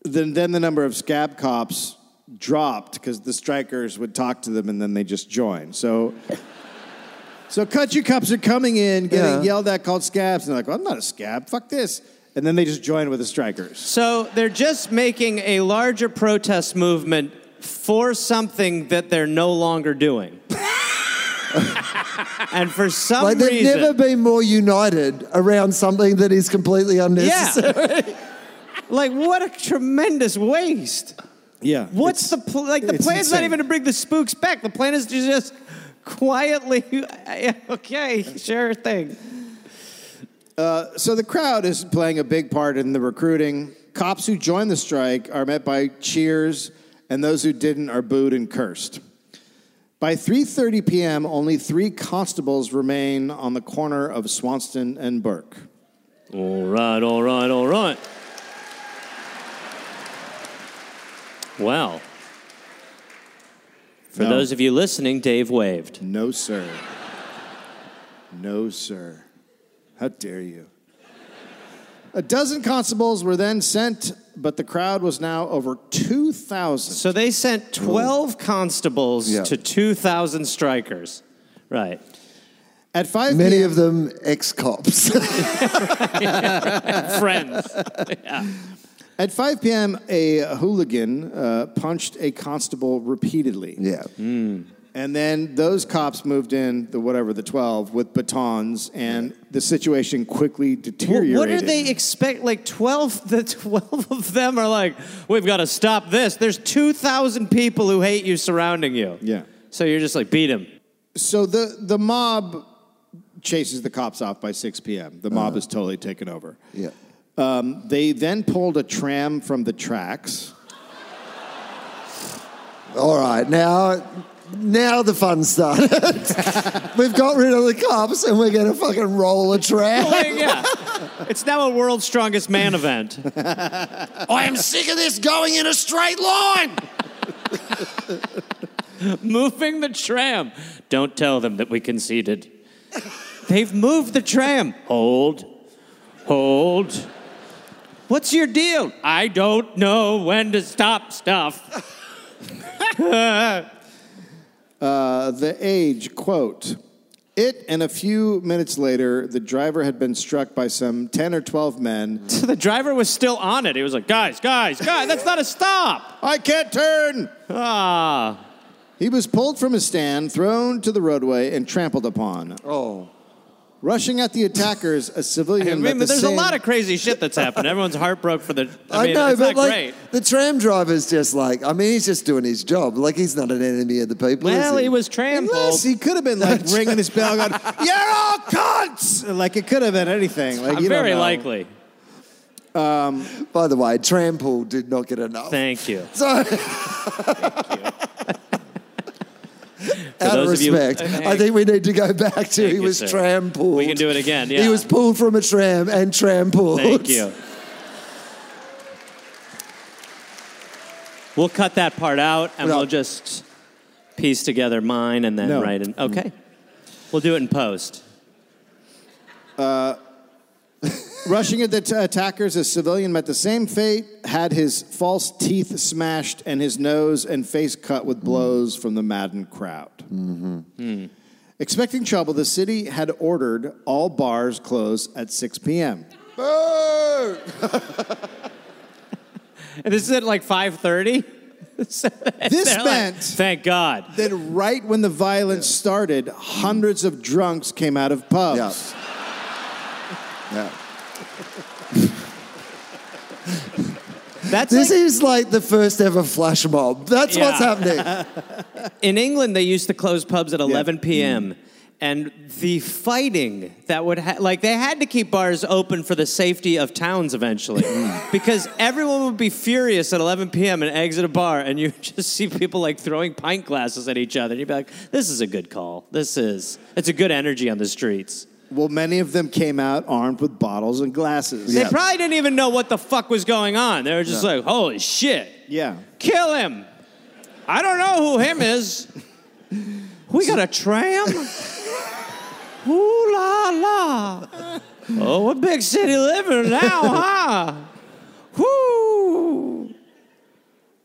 then, then the number of scab cops dropped because the strikers would talk to them and then they just joined. So, so country cops are coming in, getting Yeah. yelled at, called scabs, and they're like, well, I'm not a scab. Fuck this. And then they just join with the strikers. So they're just making a larger protest movement for something that they're no longer doing. and for some Like, they've reason. never been more united around something that is completely unnecessary. yeah. like, what a tremendous waste. Yeah. What's the pl- like? The it's plan's not insane. even to bring the spooks back. The plan is to just quietly. okay, sure thing. Uh, so the crowd is playing a big part in the recruiting. Cops who join the strike are met by cheers, and those who didn't are booed and cursed. By 3:30 p.m., only three constables remain on the corner of Swanston and Bourke. All right, all right, all right. Well, for No. those of you listening, Dave waved. No, sir. No, sir. How dare you? A dozen constables were then sent, but the crowd was now over 2,000. So they sent 12 constables Yeah. to 2,000 strikers. Right. At 5 Many p.m. of them ex cops. Friends. At 5 p.m., a hooligan uh, punched a constable repeatedly. yeah. And then those cops moved in, the whatever, the 12, with batons, and the situation quickly Well, deteriorated. what do they expect? Like 12, the 12 of them are like, we've got to stop this. There's 2,000 people who hate you surrounding you. Yeah. So you're just like, beat him. So the, the mob chases the cops off by 6 p.m. The mob is totally taken over. Yeah. Um, they then pulled a tram from the tracks. All right, now, now the fun started. We've got rid of the cops and we're going to fucking roll a tram. yeah. It's now a world's strongest man event. I am sick of this going in a straight line. Moving the tram. Don't tell them that we conceded. They've moved the tram. Hold. Hold. What's your deal? I don't know when to stop stuff. Uh, the age quote. It and a few minutes later, the driver had been struck by some 10 or 12 men. the driver was still on it. He was like, guys, guys, guys, that's not a stop. I can't turn! Ah. He was pulled from his stand, thrown to the roadway, and trampled upon. Oh. Rushing at the attackers, a civilian. I mean, the there's a lot of crazy shit that's happened. Everyone's heartbroken for the. I, I, know, it's but not like great. the tram driver's just like, I mean, he's just doing his job. Like he's not an enemy of the people. Well, he? he was trampled. Unless he could have been like ringing his bell, going, "You're all cunts!" Like it could have been anything. Like you Very likely. Um, by the way, trample did not get enough. Thank you. So, out of those of you- respect, Hey. I think we need to go back to he you, was sir. trampled. We can do it again, yeah. He was pulled from a tram and trampled. Thank you. We'll cut that part out and No. we'll just piece together mine and then No. write in. Mm-hmm. Okay. We'll do it in post. Uh, Rushing at the t- attackers, a civilian met the same fate, had his false teeth smashed, and his nose and face cut with blows from the maddened crowd. Hmm. Expecting trouble, the city had ordered all bars close at 6 p.m. Boo! And this is at like 5.30? This meant Thank God. that right when the violence started, hundreds of drunks came out of pubs. Yeah. yeah. That's This like- is like the first ever flash mob. That's what's happening. in England, they used to close pubs at 11 p.m. Mm. And the fighting that would ha- like they had to keep bars open for the safety of towns eventually, mm. because everyone would be furious at 11 p.m. and exit a bar, and you just see people like throwing pint glasses at each other, and you'd be like, "This is a good call. This is it's a good energy on the streets." Well, many of them came out armed with bottles and glasses. They probably didn't even know what the fuck was going on. They were just like, "Holy shit, Yeah. kill him!" I don't know who him is. We got a tram. Ooh la la. Oh, what big city living now, huh? Whoo.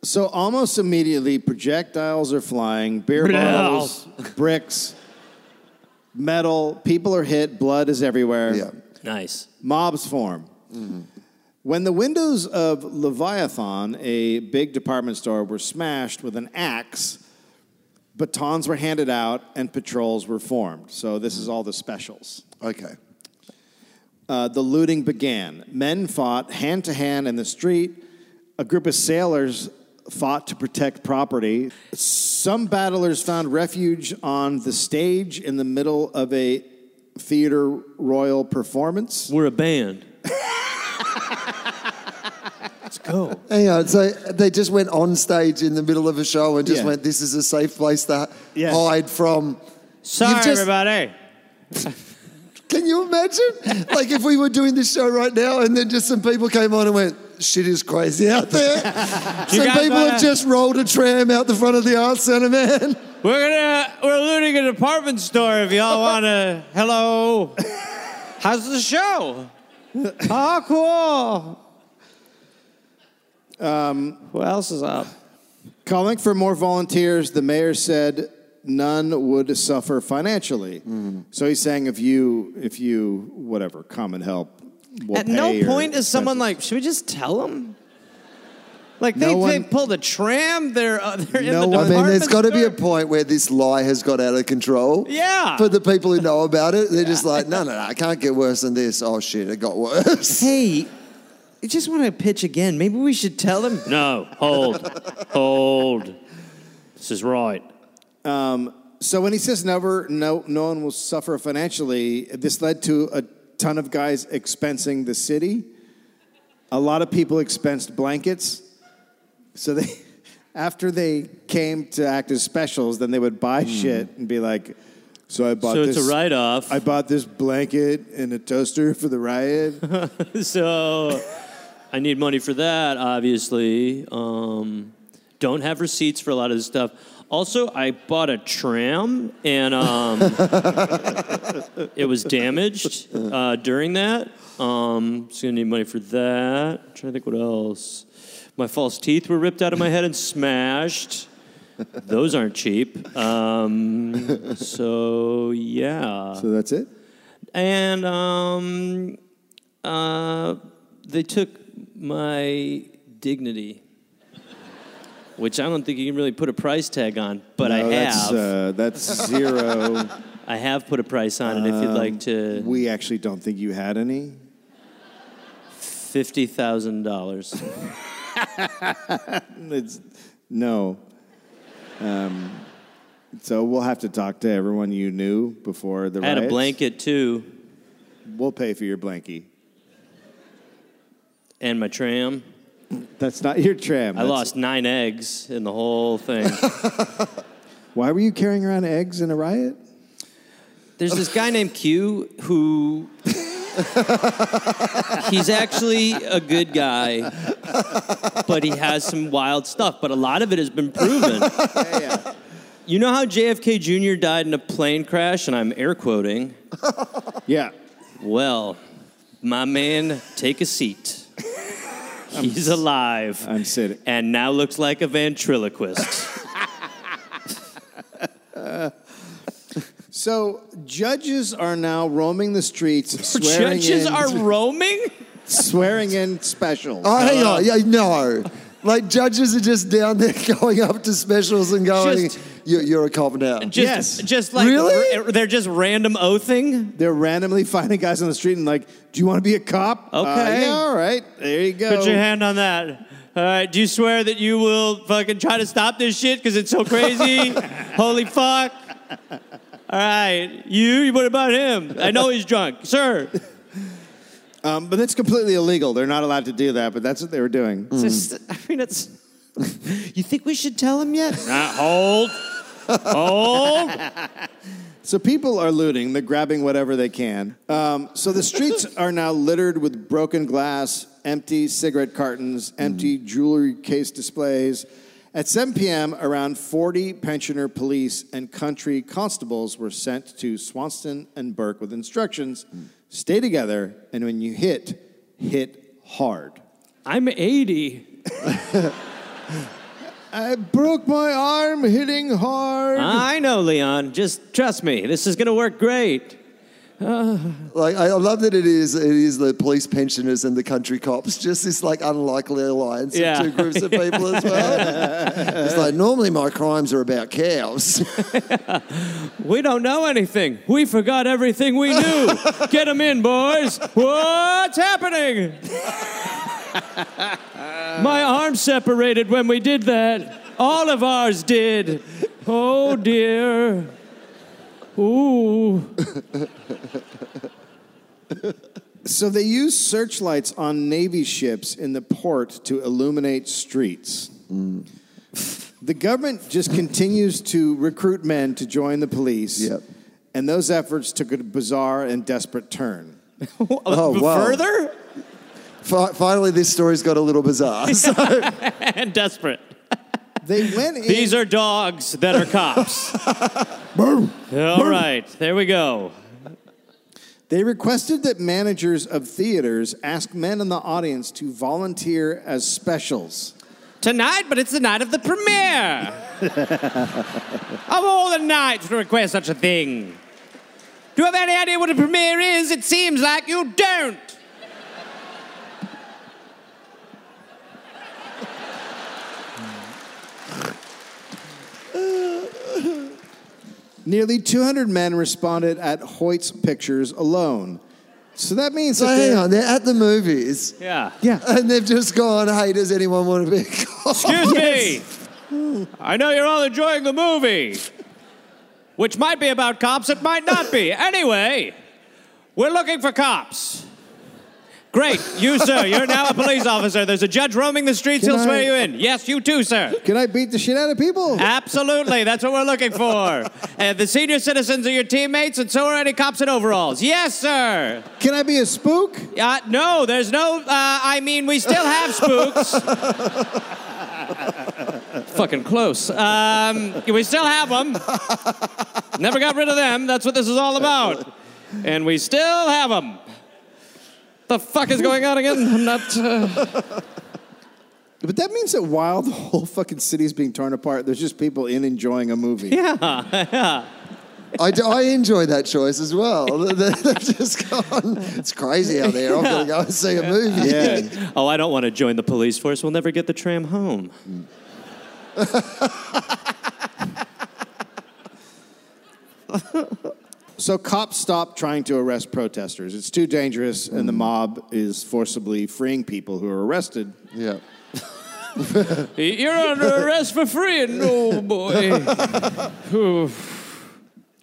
So almost immediately, projectiles are flying, beer bottles, bricks, metal. People are hit. Blood is everywhere. Yeah. Nice. Mobs form. When the windows of Leviathan, a big department store, were smashed with an axe, batons were handed out and patrols were formed. So this is all the specials. Okay. Uh, the looting began. Men fought hand to hand in the street. A group of sailors fought to protect property. Some battlers found refuge on the stage in the middle of a theater royal performance. We're a band. Let's go. Hang on. So they just went on stage in the middle of a show and just Yeah. went, "This is a safe place to Yeah. hide from." Sorry, just- everybody. Can you imagine? like if we were doing this show right now and then just some people came on and went, "Shit is crazy out there." some people wanna- have just rolled a tram out the front of the art Centre, man. We're gonna we're looting a department store if y'all wanna hello. How's the show? oh cool. Um who else is up? Calling for more volunteers, the mayor said none would suffer financially. So he's saying if you, if you, whatever, come and help. We'll At no point is someone expenses. like, should we just tell them? Like they, No they one- pulled a tram. They're uh, they're No in the one- I mean, there's department got to be a store. point where this lie has got out of control. Yeah. For the people who know about it, they're just like, no, no, no, I can't get worse than this. Oh shit, it got worse. Hey, I just want to pitch again. Maybe we should tell them. No, hold, hold. This is right. So when he says never, no, no one will suffer financially, this led to a ton of guys expensing the city. A lot of people expensed blankets. So they, after they came to act as specials, then they would buy shit and be like, "So I bought So this. it's a write-off. I bought this blanket and a toaster for the riot." so I need money for that, obviously. Um, don't have receipts for a lot of this stuff. Also, I bought a tram and um, it was damaged uh, during that. Um, so gonna need money for that. I'm trying to think what else. My false teeth were ripped out of my head and smashed. Those aren't cheap. Um, so yeah, So that's it. and um, uh, they took my dignity, which I don't think you can really put a price tag on, but I No, that's, have. uh, that's zero. I have put a price on it. If you'd like to, we actually don't think you had any. fifty thousand dollars. It's no. Um, so we'll have to talk to everyone you knew before the I had a blanket too, We'll pay for your blankie. and my tram. That's not your tram. I That's- lost nine eggs in the whole thing. Why were you carrying around eggs in a riot? There's this guy named Q who he's actually a good guy, but he has some wild stuff. But a lot of it has been proven. You know how JFK Jr. died in a plane crash, and I'm air quoting. Yeah. Well, my man, take a seat. He's alive. I'm sitting. And now looks like a ventriloquist. So judges are now roaming the streets, swearing Judges in, are roaming? swearing in specials. Oh, hang uh, on. Yeah, no. Like judges are just down there going up to specials and going, Just- you're, you're a cop now. Just, Yes. Just like Really? r- they're just random oathing. They're randomly finding guys on the street and like, "Do you want to be a cop?" Uh, Okay. yeah, all right. There you go. Put your hand on that. All right. Do you swear that you will fucking try to stop this shit because it's so crazy? Holy fuck. All right. You, what about him? I know he's drunk. Sir. Um, but that's completely illegal. They're not allowed to do that. But that's what they were doing. It's just, I mean, it's. You think we should tell him yet? Nah, hold. Hold. So people are looting. They're grabbing whatever they can. Um, so the streets are now littered with broken glass, empty cigarette cartons, empty jewelry case displays. At 7 p.m., around 40 pensioner police and country constables were sent to Swanston and Bourke with instructions: stay together, and when you hit, hit hard. I'm 80. I broke my arm hitting hard. I know, Leon. Just trust me. This is going to work great. Like I love that it is it is the police pensioners and the country cops, just this like unlikely alliance Yeah. of two groups of people as well. it's like normally my crimes are about cows. We don't know anything. We forgot everything we knew. Get them in, boys. What's happening? My arm separated when we did that. All of ours did. Oh dear. Ooh. So they use searchlights on Navy ships in the port to illuminate streets. Mm. The government just continues to recruit men to join the police. Yep. And those efforts took a bizarre and desperate turn. Oh, wow. Further Fi- Finally, this story's got a little bizarre. So, and desperate. They went in. These are dogs that are cops. All right, there we go. They requested that managers of theaters ask men in the audience to volunteer as specials. Tonight, but it's the night of the premiere. of all the nights to request such a thing. Do you have any idea what a premiere is? It seems like you don't. Nearly 200 men responded at Hoyt's Pictures alone. So that means so that hang they're- on, they're at the movies. Yeah. Yeah. And they've just gone, hey, does anyone want to be a cop? Excuse me. I know you're all enjoying the movie, which might be about cops, it might not be. Anyway, we're looking for cops. Great. You, sir, you're now a police officer. There's a judge roaming the streets. Can He'll swear you in. Yes, you too, sir. Can I beat the shit out of people? Absolutely. That's what we're looking for. And the senior citizens are your teammates, and so are any cops in overalls. Yes, sir. Can I be a spook? Uh, no, there's no. Uh, I mean, we still have spooks. Fucking close. Um, we still have them. Never got rid of them. That's what this is all about. And we still have them. The fuck is going on again? I'm not. Uh... But that means that while the whole fucking city is being torn apart, there's just people in enjoying a movie. Yeah. yeah. I, do- I enjoy that choice as well. They're they're just gone. It's crazy out there. I'm going to go and see a movie. Yeah. oh, I don't want to join the police force. We'll never get the tram home. So cops stopped trying to arrest protesters. It's too dangerous, and the mm. mob is forcibly freeing people who are arrested. Yeah. You're under arrest for free, oh boy.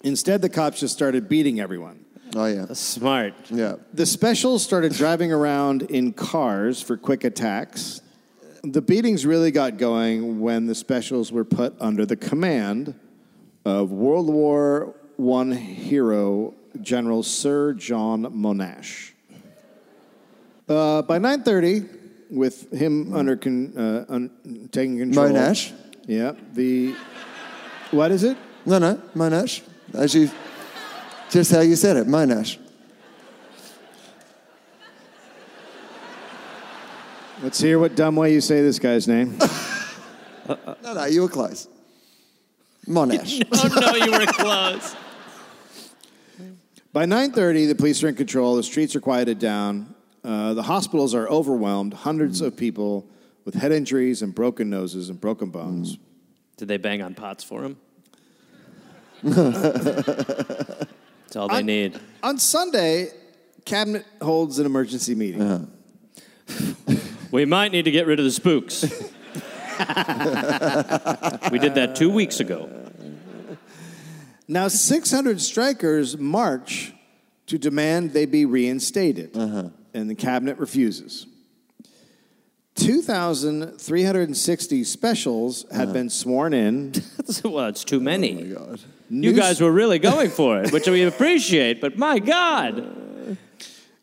Instead, the cops just started beating everyone. Oh, yeah. Smart. Yeah. The specials started driving around in cars for quick attacks. The beatings really got going when the specials were put under the command of World War I hero General Sir John Monash. Uh, by 9:30, with him under con, uh, un, taking control, Monash? Yeah, the what is it? No, no, Monash. As you, just how you said it, Monash. Let's hear what dumb way you say this guy's name. No, no, you were close. Monash. Oh no, you were close. By 9:30, the police are in control. The streets are quieted down. Uh, the hospitals are overwhelmed. Hundreds of people with head injuries and broken noses and broken bones. Did they bang on pots for him? That's all they need. On Sunday, cabinet holds an emergency meeting. We might need to get rid of the spooks. we did that two weeks ago. Now, 600 strikers march to demand they be reinstated, uh-huh. and the cabinet refuses. 2,360 specials have uh-huh. been sworn in. well, it's too many. Oh, God. You guys were really going for it, which we appreciate, but my God.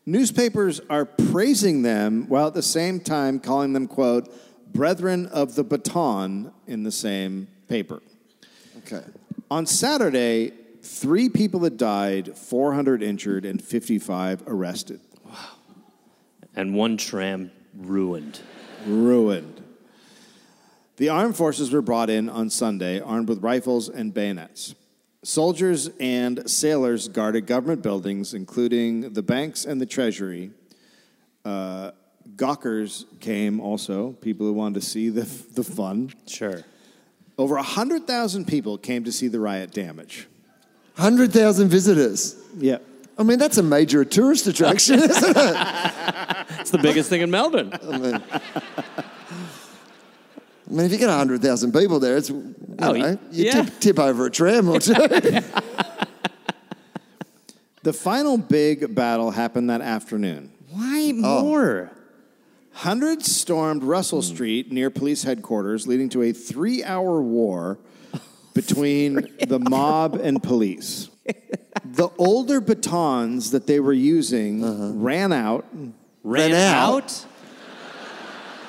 Newspapers are praising them while at the same time calling them, quote, brethren of the baton in the same paper. Okay. On Saturday, three people had died, 400 injured, and 55 arrested. Wow. And one tram ruined. Ruined. The armed forces were brought in on Sunday, armed with rifles and bayonets. Soldiers and sailors guarded government buildings, including the banks and the treasury. Uh, gawkers came also, people who wanted to see the, the fun. Sure. Over 100,000 people came to see the riot damage. 100,000 visitors. Yeah. I mean, that's a major tourist attraction, isn't it? It's the biggest thing in Melbourne. I mean, I mean, if you get 100,000 people there, it's, you Oh, know, you yeah. tip, tip over a tram or two. The final big battle happened that afternoon. Why oh. more? Hundreds stormed Russell Hmm. Street near police headquarters, leading to a three hour war between the mob and police. The older batons that they were using Uh-huh. ran out. Ran, Ran out? out?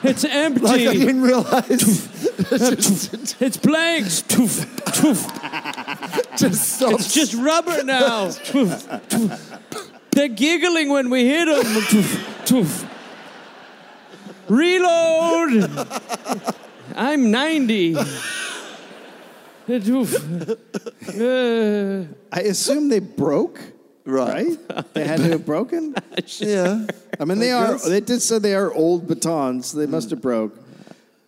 It's empty. like, I didn't realize. it's blanks. Toof, toof. just stop. It's just rubber now. Toof, toof. They're giggling when we hit them. Toof, toof. Reload. I'm 90. Uh, I assume they broke, Right. right? They had to have broken. Yeah. I mean, they are. They did say they are old batons. So They must have broke.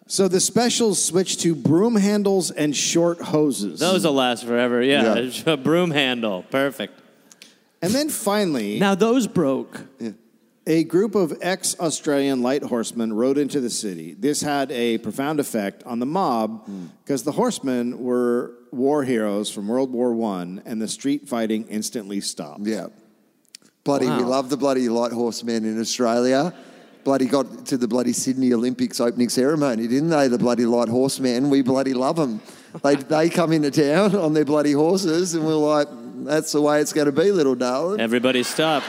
So the specials switched to broom handles and short hoses. those will last forever. Yeah. Yeah. A broom handle. Perfect. and then finally, Now those broke. A group of ex Australian light horsemen rode into the city. This had a profound effect on the mob because the horsemen were war heroes from World War I, and the street fighting instantly stopped. Yeah. Bloody, we Wow. love the bloody light horsemen in Australia. Bloody got to the bloody Sydney Olympics opening ceremony, didn't they? The bloody light horsemen. We bloody love them. They, they come into town on their bloody horses, and we're like, that's the way it's going to be, little darling. Everybody stop.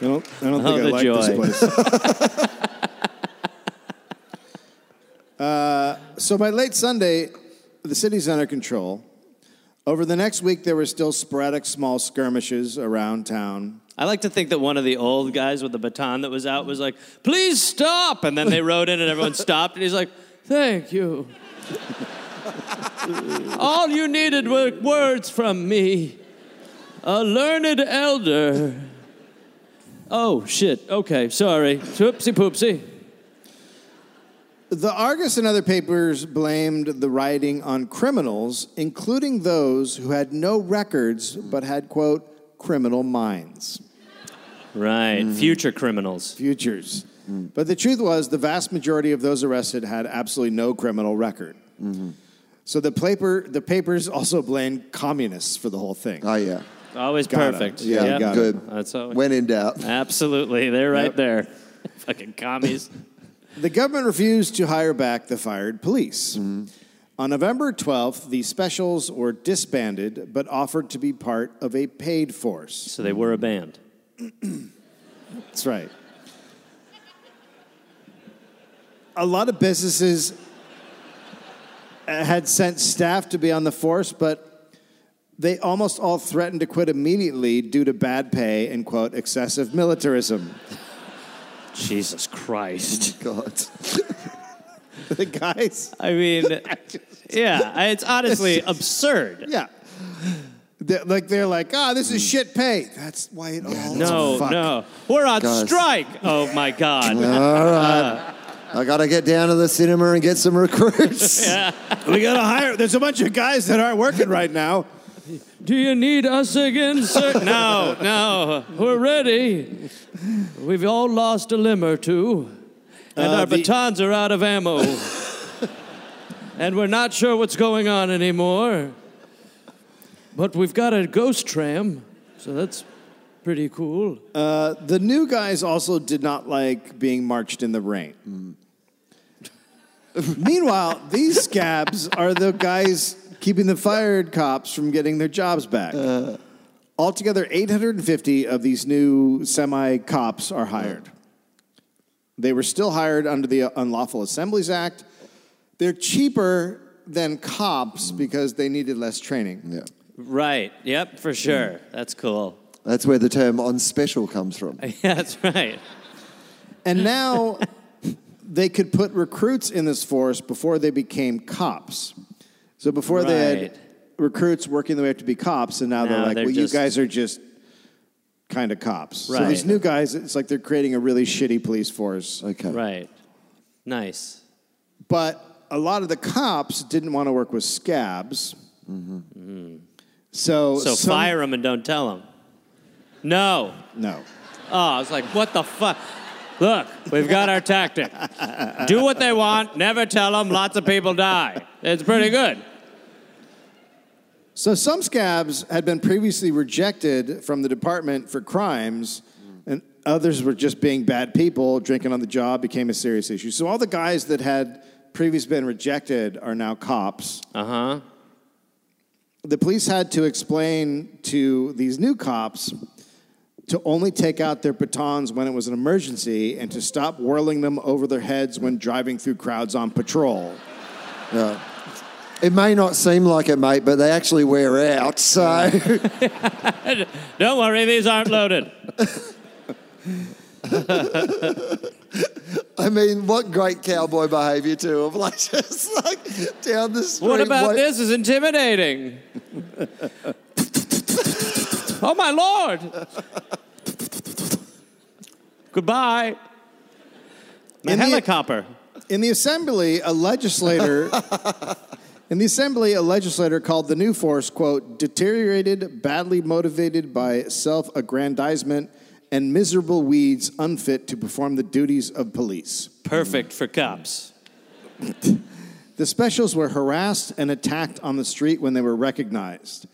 I don't, I don't think I like this place. uh, so by late Sunday, the city's under control. Over the next week, there were still sporadic small skirmishes around town. I like to think that one of the old guys with the baton that was out was like, please stop. And then they rode in and everyone stopped. And he's like, thank you. All you needed were words from me. A learned elder. Oh, shit. Okay, sorry. Whoopsie poopsie. The Argus and other papers blamed the rioting on criminals, including those who had no records but had, quote, criminal minds. Right. Mm-hmm. Future criminals. futures. Mm-hmm. But the truth was, the vast majority of those arrested had absolutely no criminal record. Mm-hmm. So the paper, the papers also blamed communists for the whole thing. Oh, yeah. Always Got 'em. perfect. Yeah, Yep. got good. That's always. When in doubt. Absolutely. They're right Yep. there. Fucking commies. The government refused to hire back the fired police. On November 12th, the specials were disbanded but offered to be part of a paid force. So they were a band. That's right. A lot of businesses uh, had sent staff to be on the force, but they almost all threatened to quit immediately due to bad pay and, quote, excessive militarism. Jesus Christ. God. the guys, I mean, yeah, it's honestly absurd. yeah. They're, like, they're like, ah, this is shit pay. That's why it all No, fuck. no. We're on Guys. strike. Oh my God. All right. I got to get down to the cinema and get some recruits. yeah. We got to hire. There's a bunch of guys that aren't working right now. Do you need us again, sir? no, no. We're ready. We've all lost a limb or two, and Uh, our the- batons are out of ammo. and we're not sure what's going on anymore. But we've got a ghost tram, so that's pretty cool. Uh, the new guys also did not like being marched in the rain. Meanwhile, these scabs are the guys keeping the fired cops from getting their jobs back. Uh. Altogether, 850 of these new semi cops are hired. They were still hired under the Unlawful Assemblies Act. They're cheaper than cops because they needed less training. Yeah. Right. Yep, for mm. sure. That's cool. That's where the term on special comes from. Yeah, that's right. And now they could put recruits in this force before they became cops. So before they had recruits working their way up to be cops, and now, they're like, they're well, just- you guys are just kind of cops. So these new guys, it's like they're creating a really shitty police force. Okay. Right. Nice. But a lot of the cops didn't want to work with scabs. So, So some- fire them and don't tell them. No. No. Oh, I was like, what the fuck? Look, we've got our tactic. Do what they want, never tell them, lots of people die. It's pretty good. So some scabs had been previously rejected from the department for crimes, and others were just being bad people. Drinking on the job became a serious issue. So all the guys that had previously been rejected are now cops. Uh huh. The police had to explain to these new cops to only take out their batons when it was an emergency and to stop whirling them over their heads when driving through crowds on patrol. Yeah. It may not seem like it, mate, but they actually wear out. So Don't worry, these aren't loaded. I mean, what great cowboy behaviour too of like just like down the street. What about wait- this is intimidating? oh my lord! Goodbye. My In the- helicopter. In the assembly, a legislator in the assembly, a legislator called the new force, quote, deteriorated, badly motivated by self-aggrandizement and miserable weeds unfit to perform the duties of police. Perfect for cops. The specials were harassed and attacked on the street when they were recognized.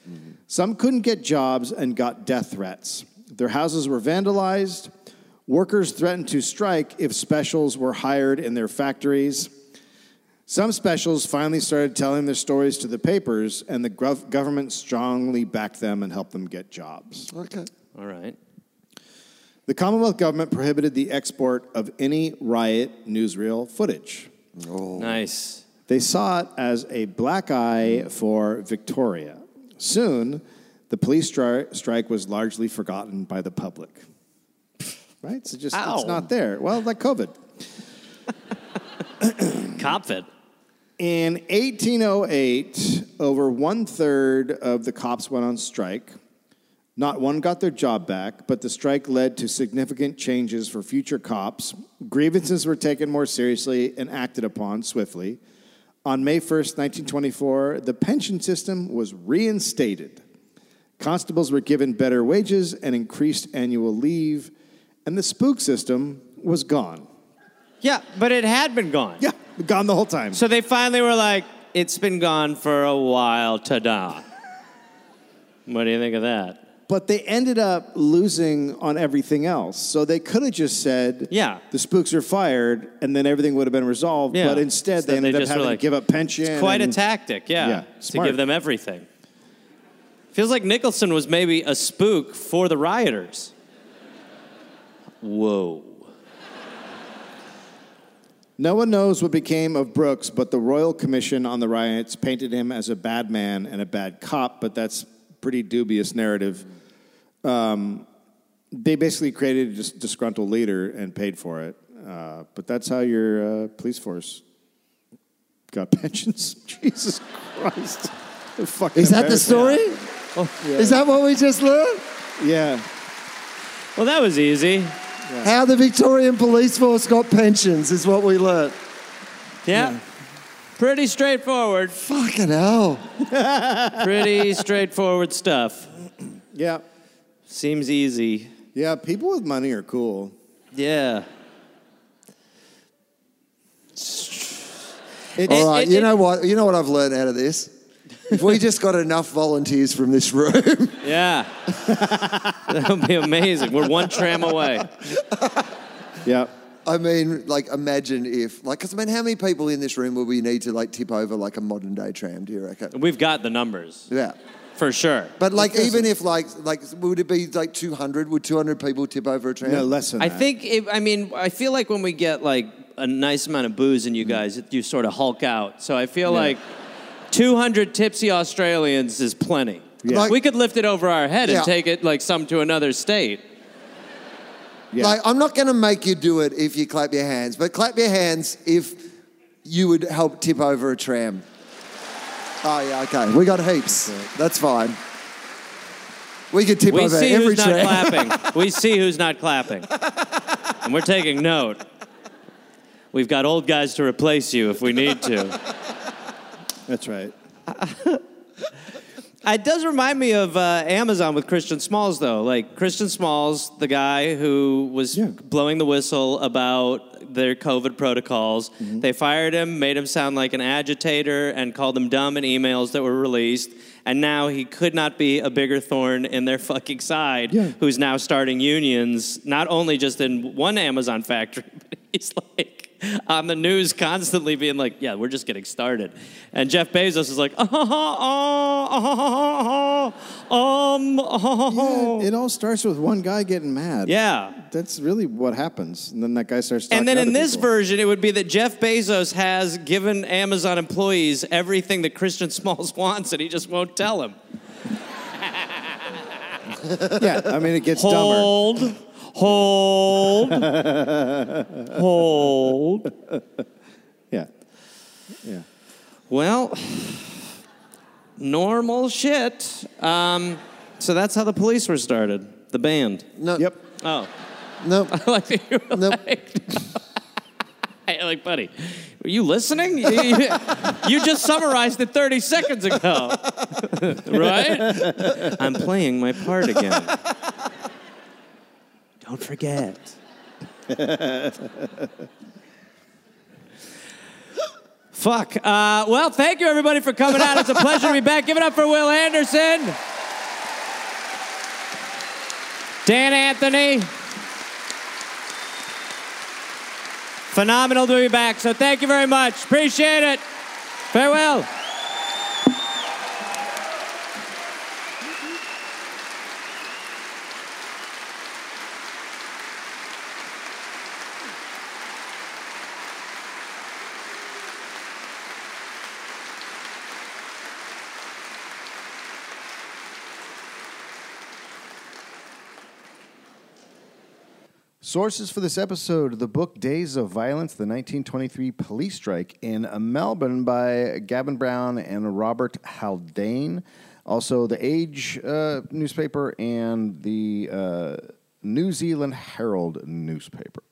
Some couldn't get jobs and got death threats. Their houses were vandalized. Workers threatened to strike if specials were hired in their factories. Some specials finally started telling their stories to the papers, and the gov- government strongly backed them and helped them get jobs. Okay. All right. The Commonwealth government prohibited the export of any riot newsreel footage. Oh. Nice. They saw it as a black eye for Victoria. Soon, the police stri- strike was largely forgotten by the public. Right? So just Ow. it's not there. Well, like COVID. Cop fit. In 1808, over one third of the cops went on strike. Not one got their job back, but the strike led to significant changes for future cops. Grievances were taken more seriously and acted upon swiftly. On May 1st, 1924, the pension system was reinstated. Constables were given better wages and increased annual leave, and the spook system was gone. Yeah, but it had been gone. Yeah, gone the whole time. So they finally were like, it's been gone for a while, ta-da. What do you think of that? But they ended up losing on everything else. So they could have just said, Yeah. the spooks are fired, and then everything would have been resolved. Yeah. But instead, they they ended up just were having like, to give up pension. It's quite a and- tactic, yeah, Yeah, to smart. give them everything. Feels like Nicholson was maybe a spook for the rioters. Whoa. No one knows what became of Brooks, but the Royal Commission on the riots painted him as a bad man and a bad cop, but that's pretty dubious narrative. Um, they basically created a dis- disgruntled leader and paid for it. Uh, but that's how your uh, police force got pensions. Jesus Christ. Is that the embarrassing. story? Is that what we just learned? Yeah. Well, that was easy. How the Victorian police force got pensions is what we learnt. Yeah. Pretty straightforward. Fucking hell. Pretty straightforward stuff. Yeah. Seems easy. Yeah, people with money are cool. Yeah. It, All right, it- you know what? You know what I've learned out of this? If we just got enough volunteers from this room, Yeah. that would be amazing. We're one tram away. yeah. I mean, like, imagine if, like, because I mean, how many people in this room will we need to like tip over like a modern day tram? Do you reckon? We've got the numbers Yeah. for sure. But like, even if like, like, would it be like 200? Would 200 people tip over a tram? No, less than I that. think, it, I mean, I feel like when we get like a nice amount of booze in you guys, it- you sort of hulk out. So I feel like 200 tipsy Australians is plenty. Yeah. Like- we could lift it over our head Yeah. and take it like some to another state. Yeah. Like, I'm not going to make you do it if you clap your hands, but clap your hands if you would help tip over a tram. Oh, yeah, okay. We got heaps. That's fine. We could tip We over see every who's not clapping. We see who's not clapping. And we're taking note. We've got old guys to replace you if we need to. That's right. It does remind me of uh, Amazon with Christian Smalls, though. Like Christian Smalls, the guy who was Yeah. blowing the whistle about their COVID protocols. Mm-hmm. They fired him, made him sound like an agitator, and called him dumb in emails that were released. And now he could not be a bigger thorn in their fucking side, Yeah. who's now starting unions, not only just in one Amazon factory, but he's like on the news constantly being like, yeah, we're just getting started. And Jeff Bezos is like, uh, um, uh, It all starts with one guy getting mad. yeah. That's really what happens. And then that guy starts And then in this people. version, it would be that Jeff Bezos has given Amazon employees everything that Christian Smalls wants, and he just won't tell him. Yeah, I mean, it gets dumber. Hold, hold, hold. Yeah. Yeah. Well, normal shit. Um, so that's how the police were started. The band. No, Yep. Oh, no, I like that you were Nope. like, Hey, like, buddy, were you listening? You, you- you just summarized it 30 seconds ago, right? I'm playing my part again. Don't forget. Fuck. Uh, well, thank you everybody for coming out. It's a pleasure to be back. Give it up for Wil Anderson, Dan Anthony. Phenomenal to be back. So thank you very much. Appreciate it. Farewell. Sources for this episode the book Days of Violence, the 1923 police strike in Melbourne by Gavin Brown and Robert Haldane. Also, the Age uh, newspaper and the uh, New Zealand Herald newspaper.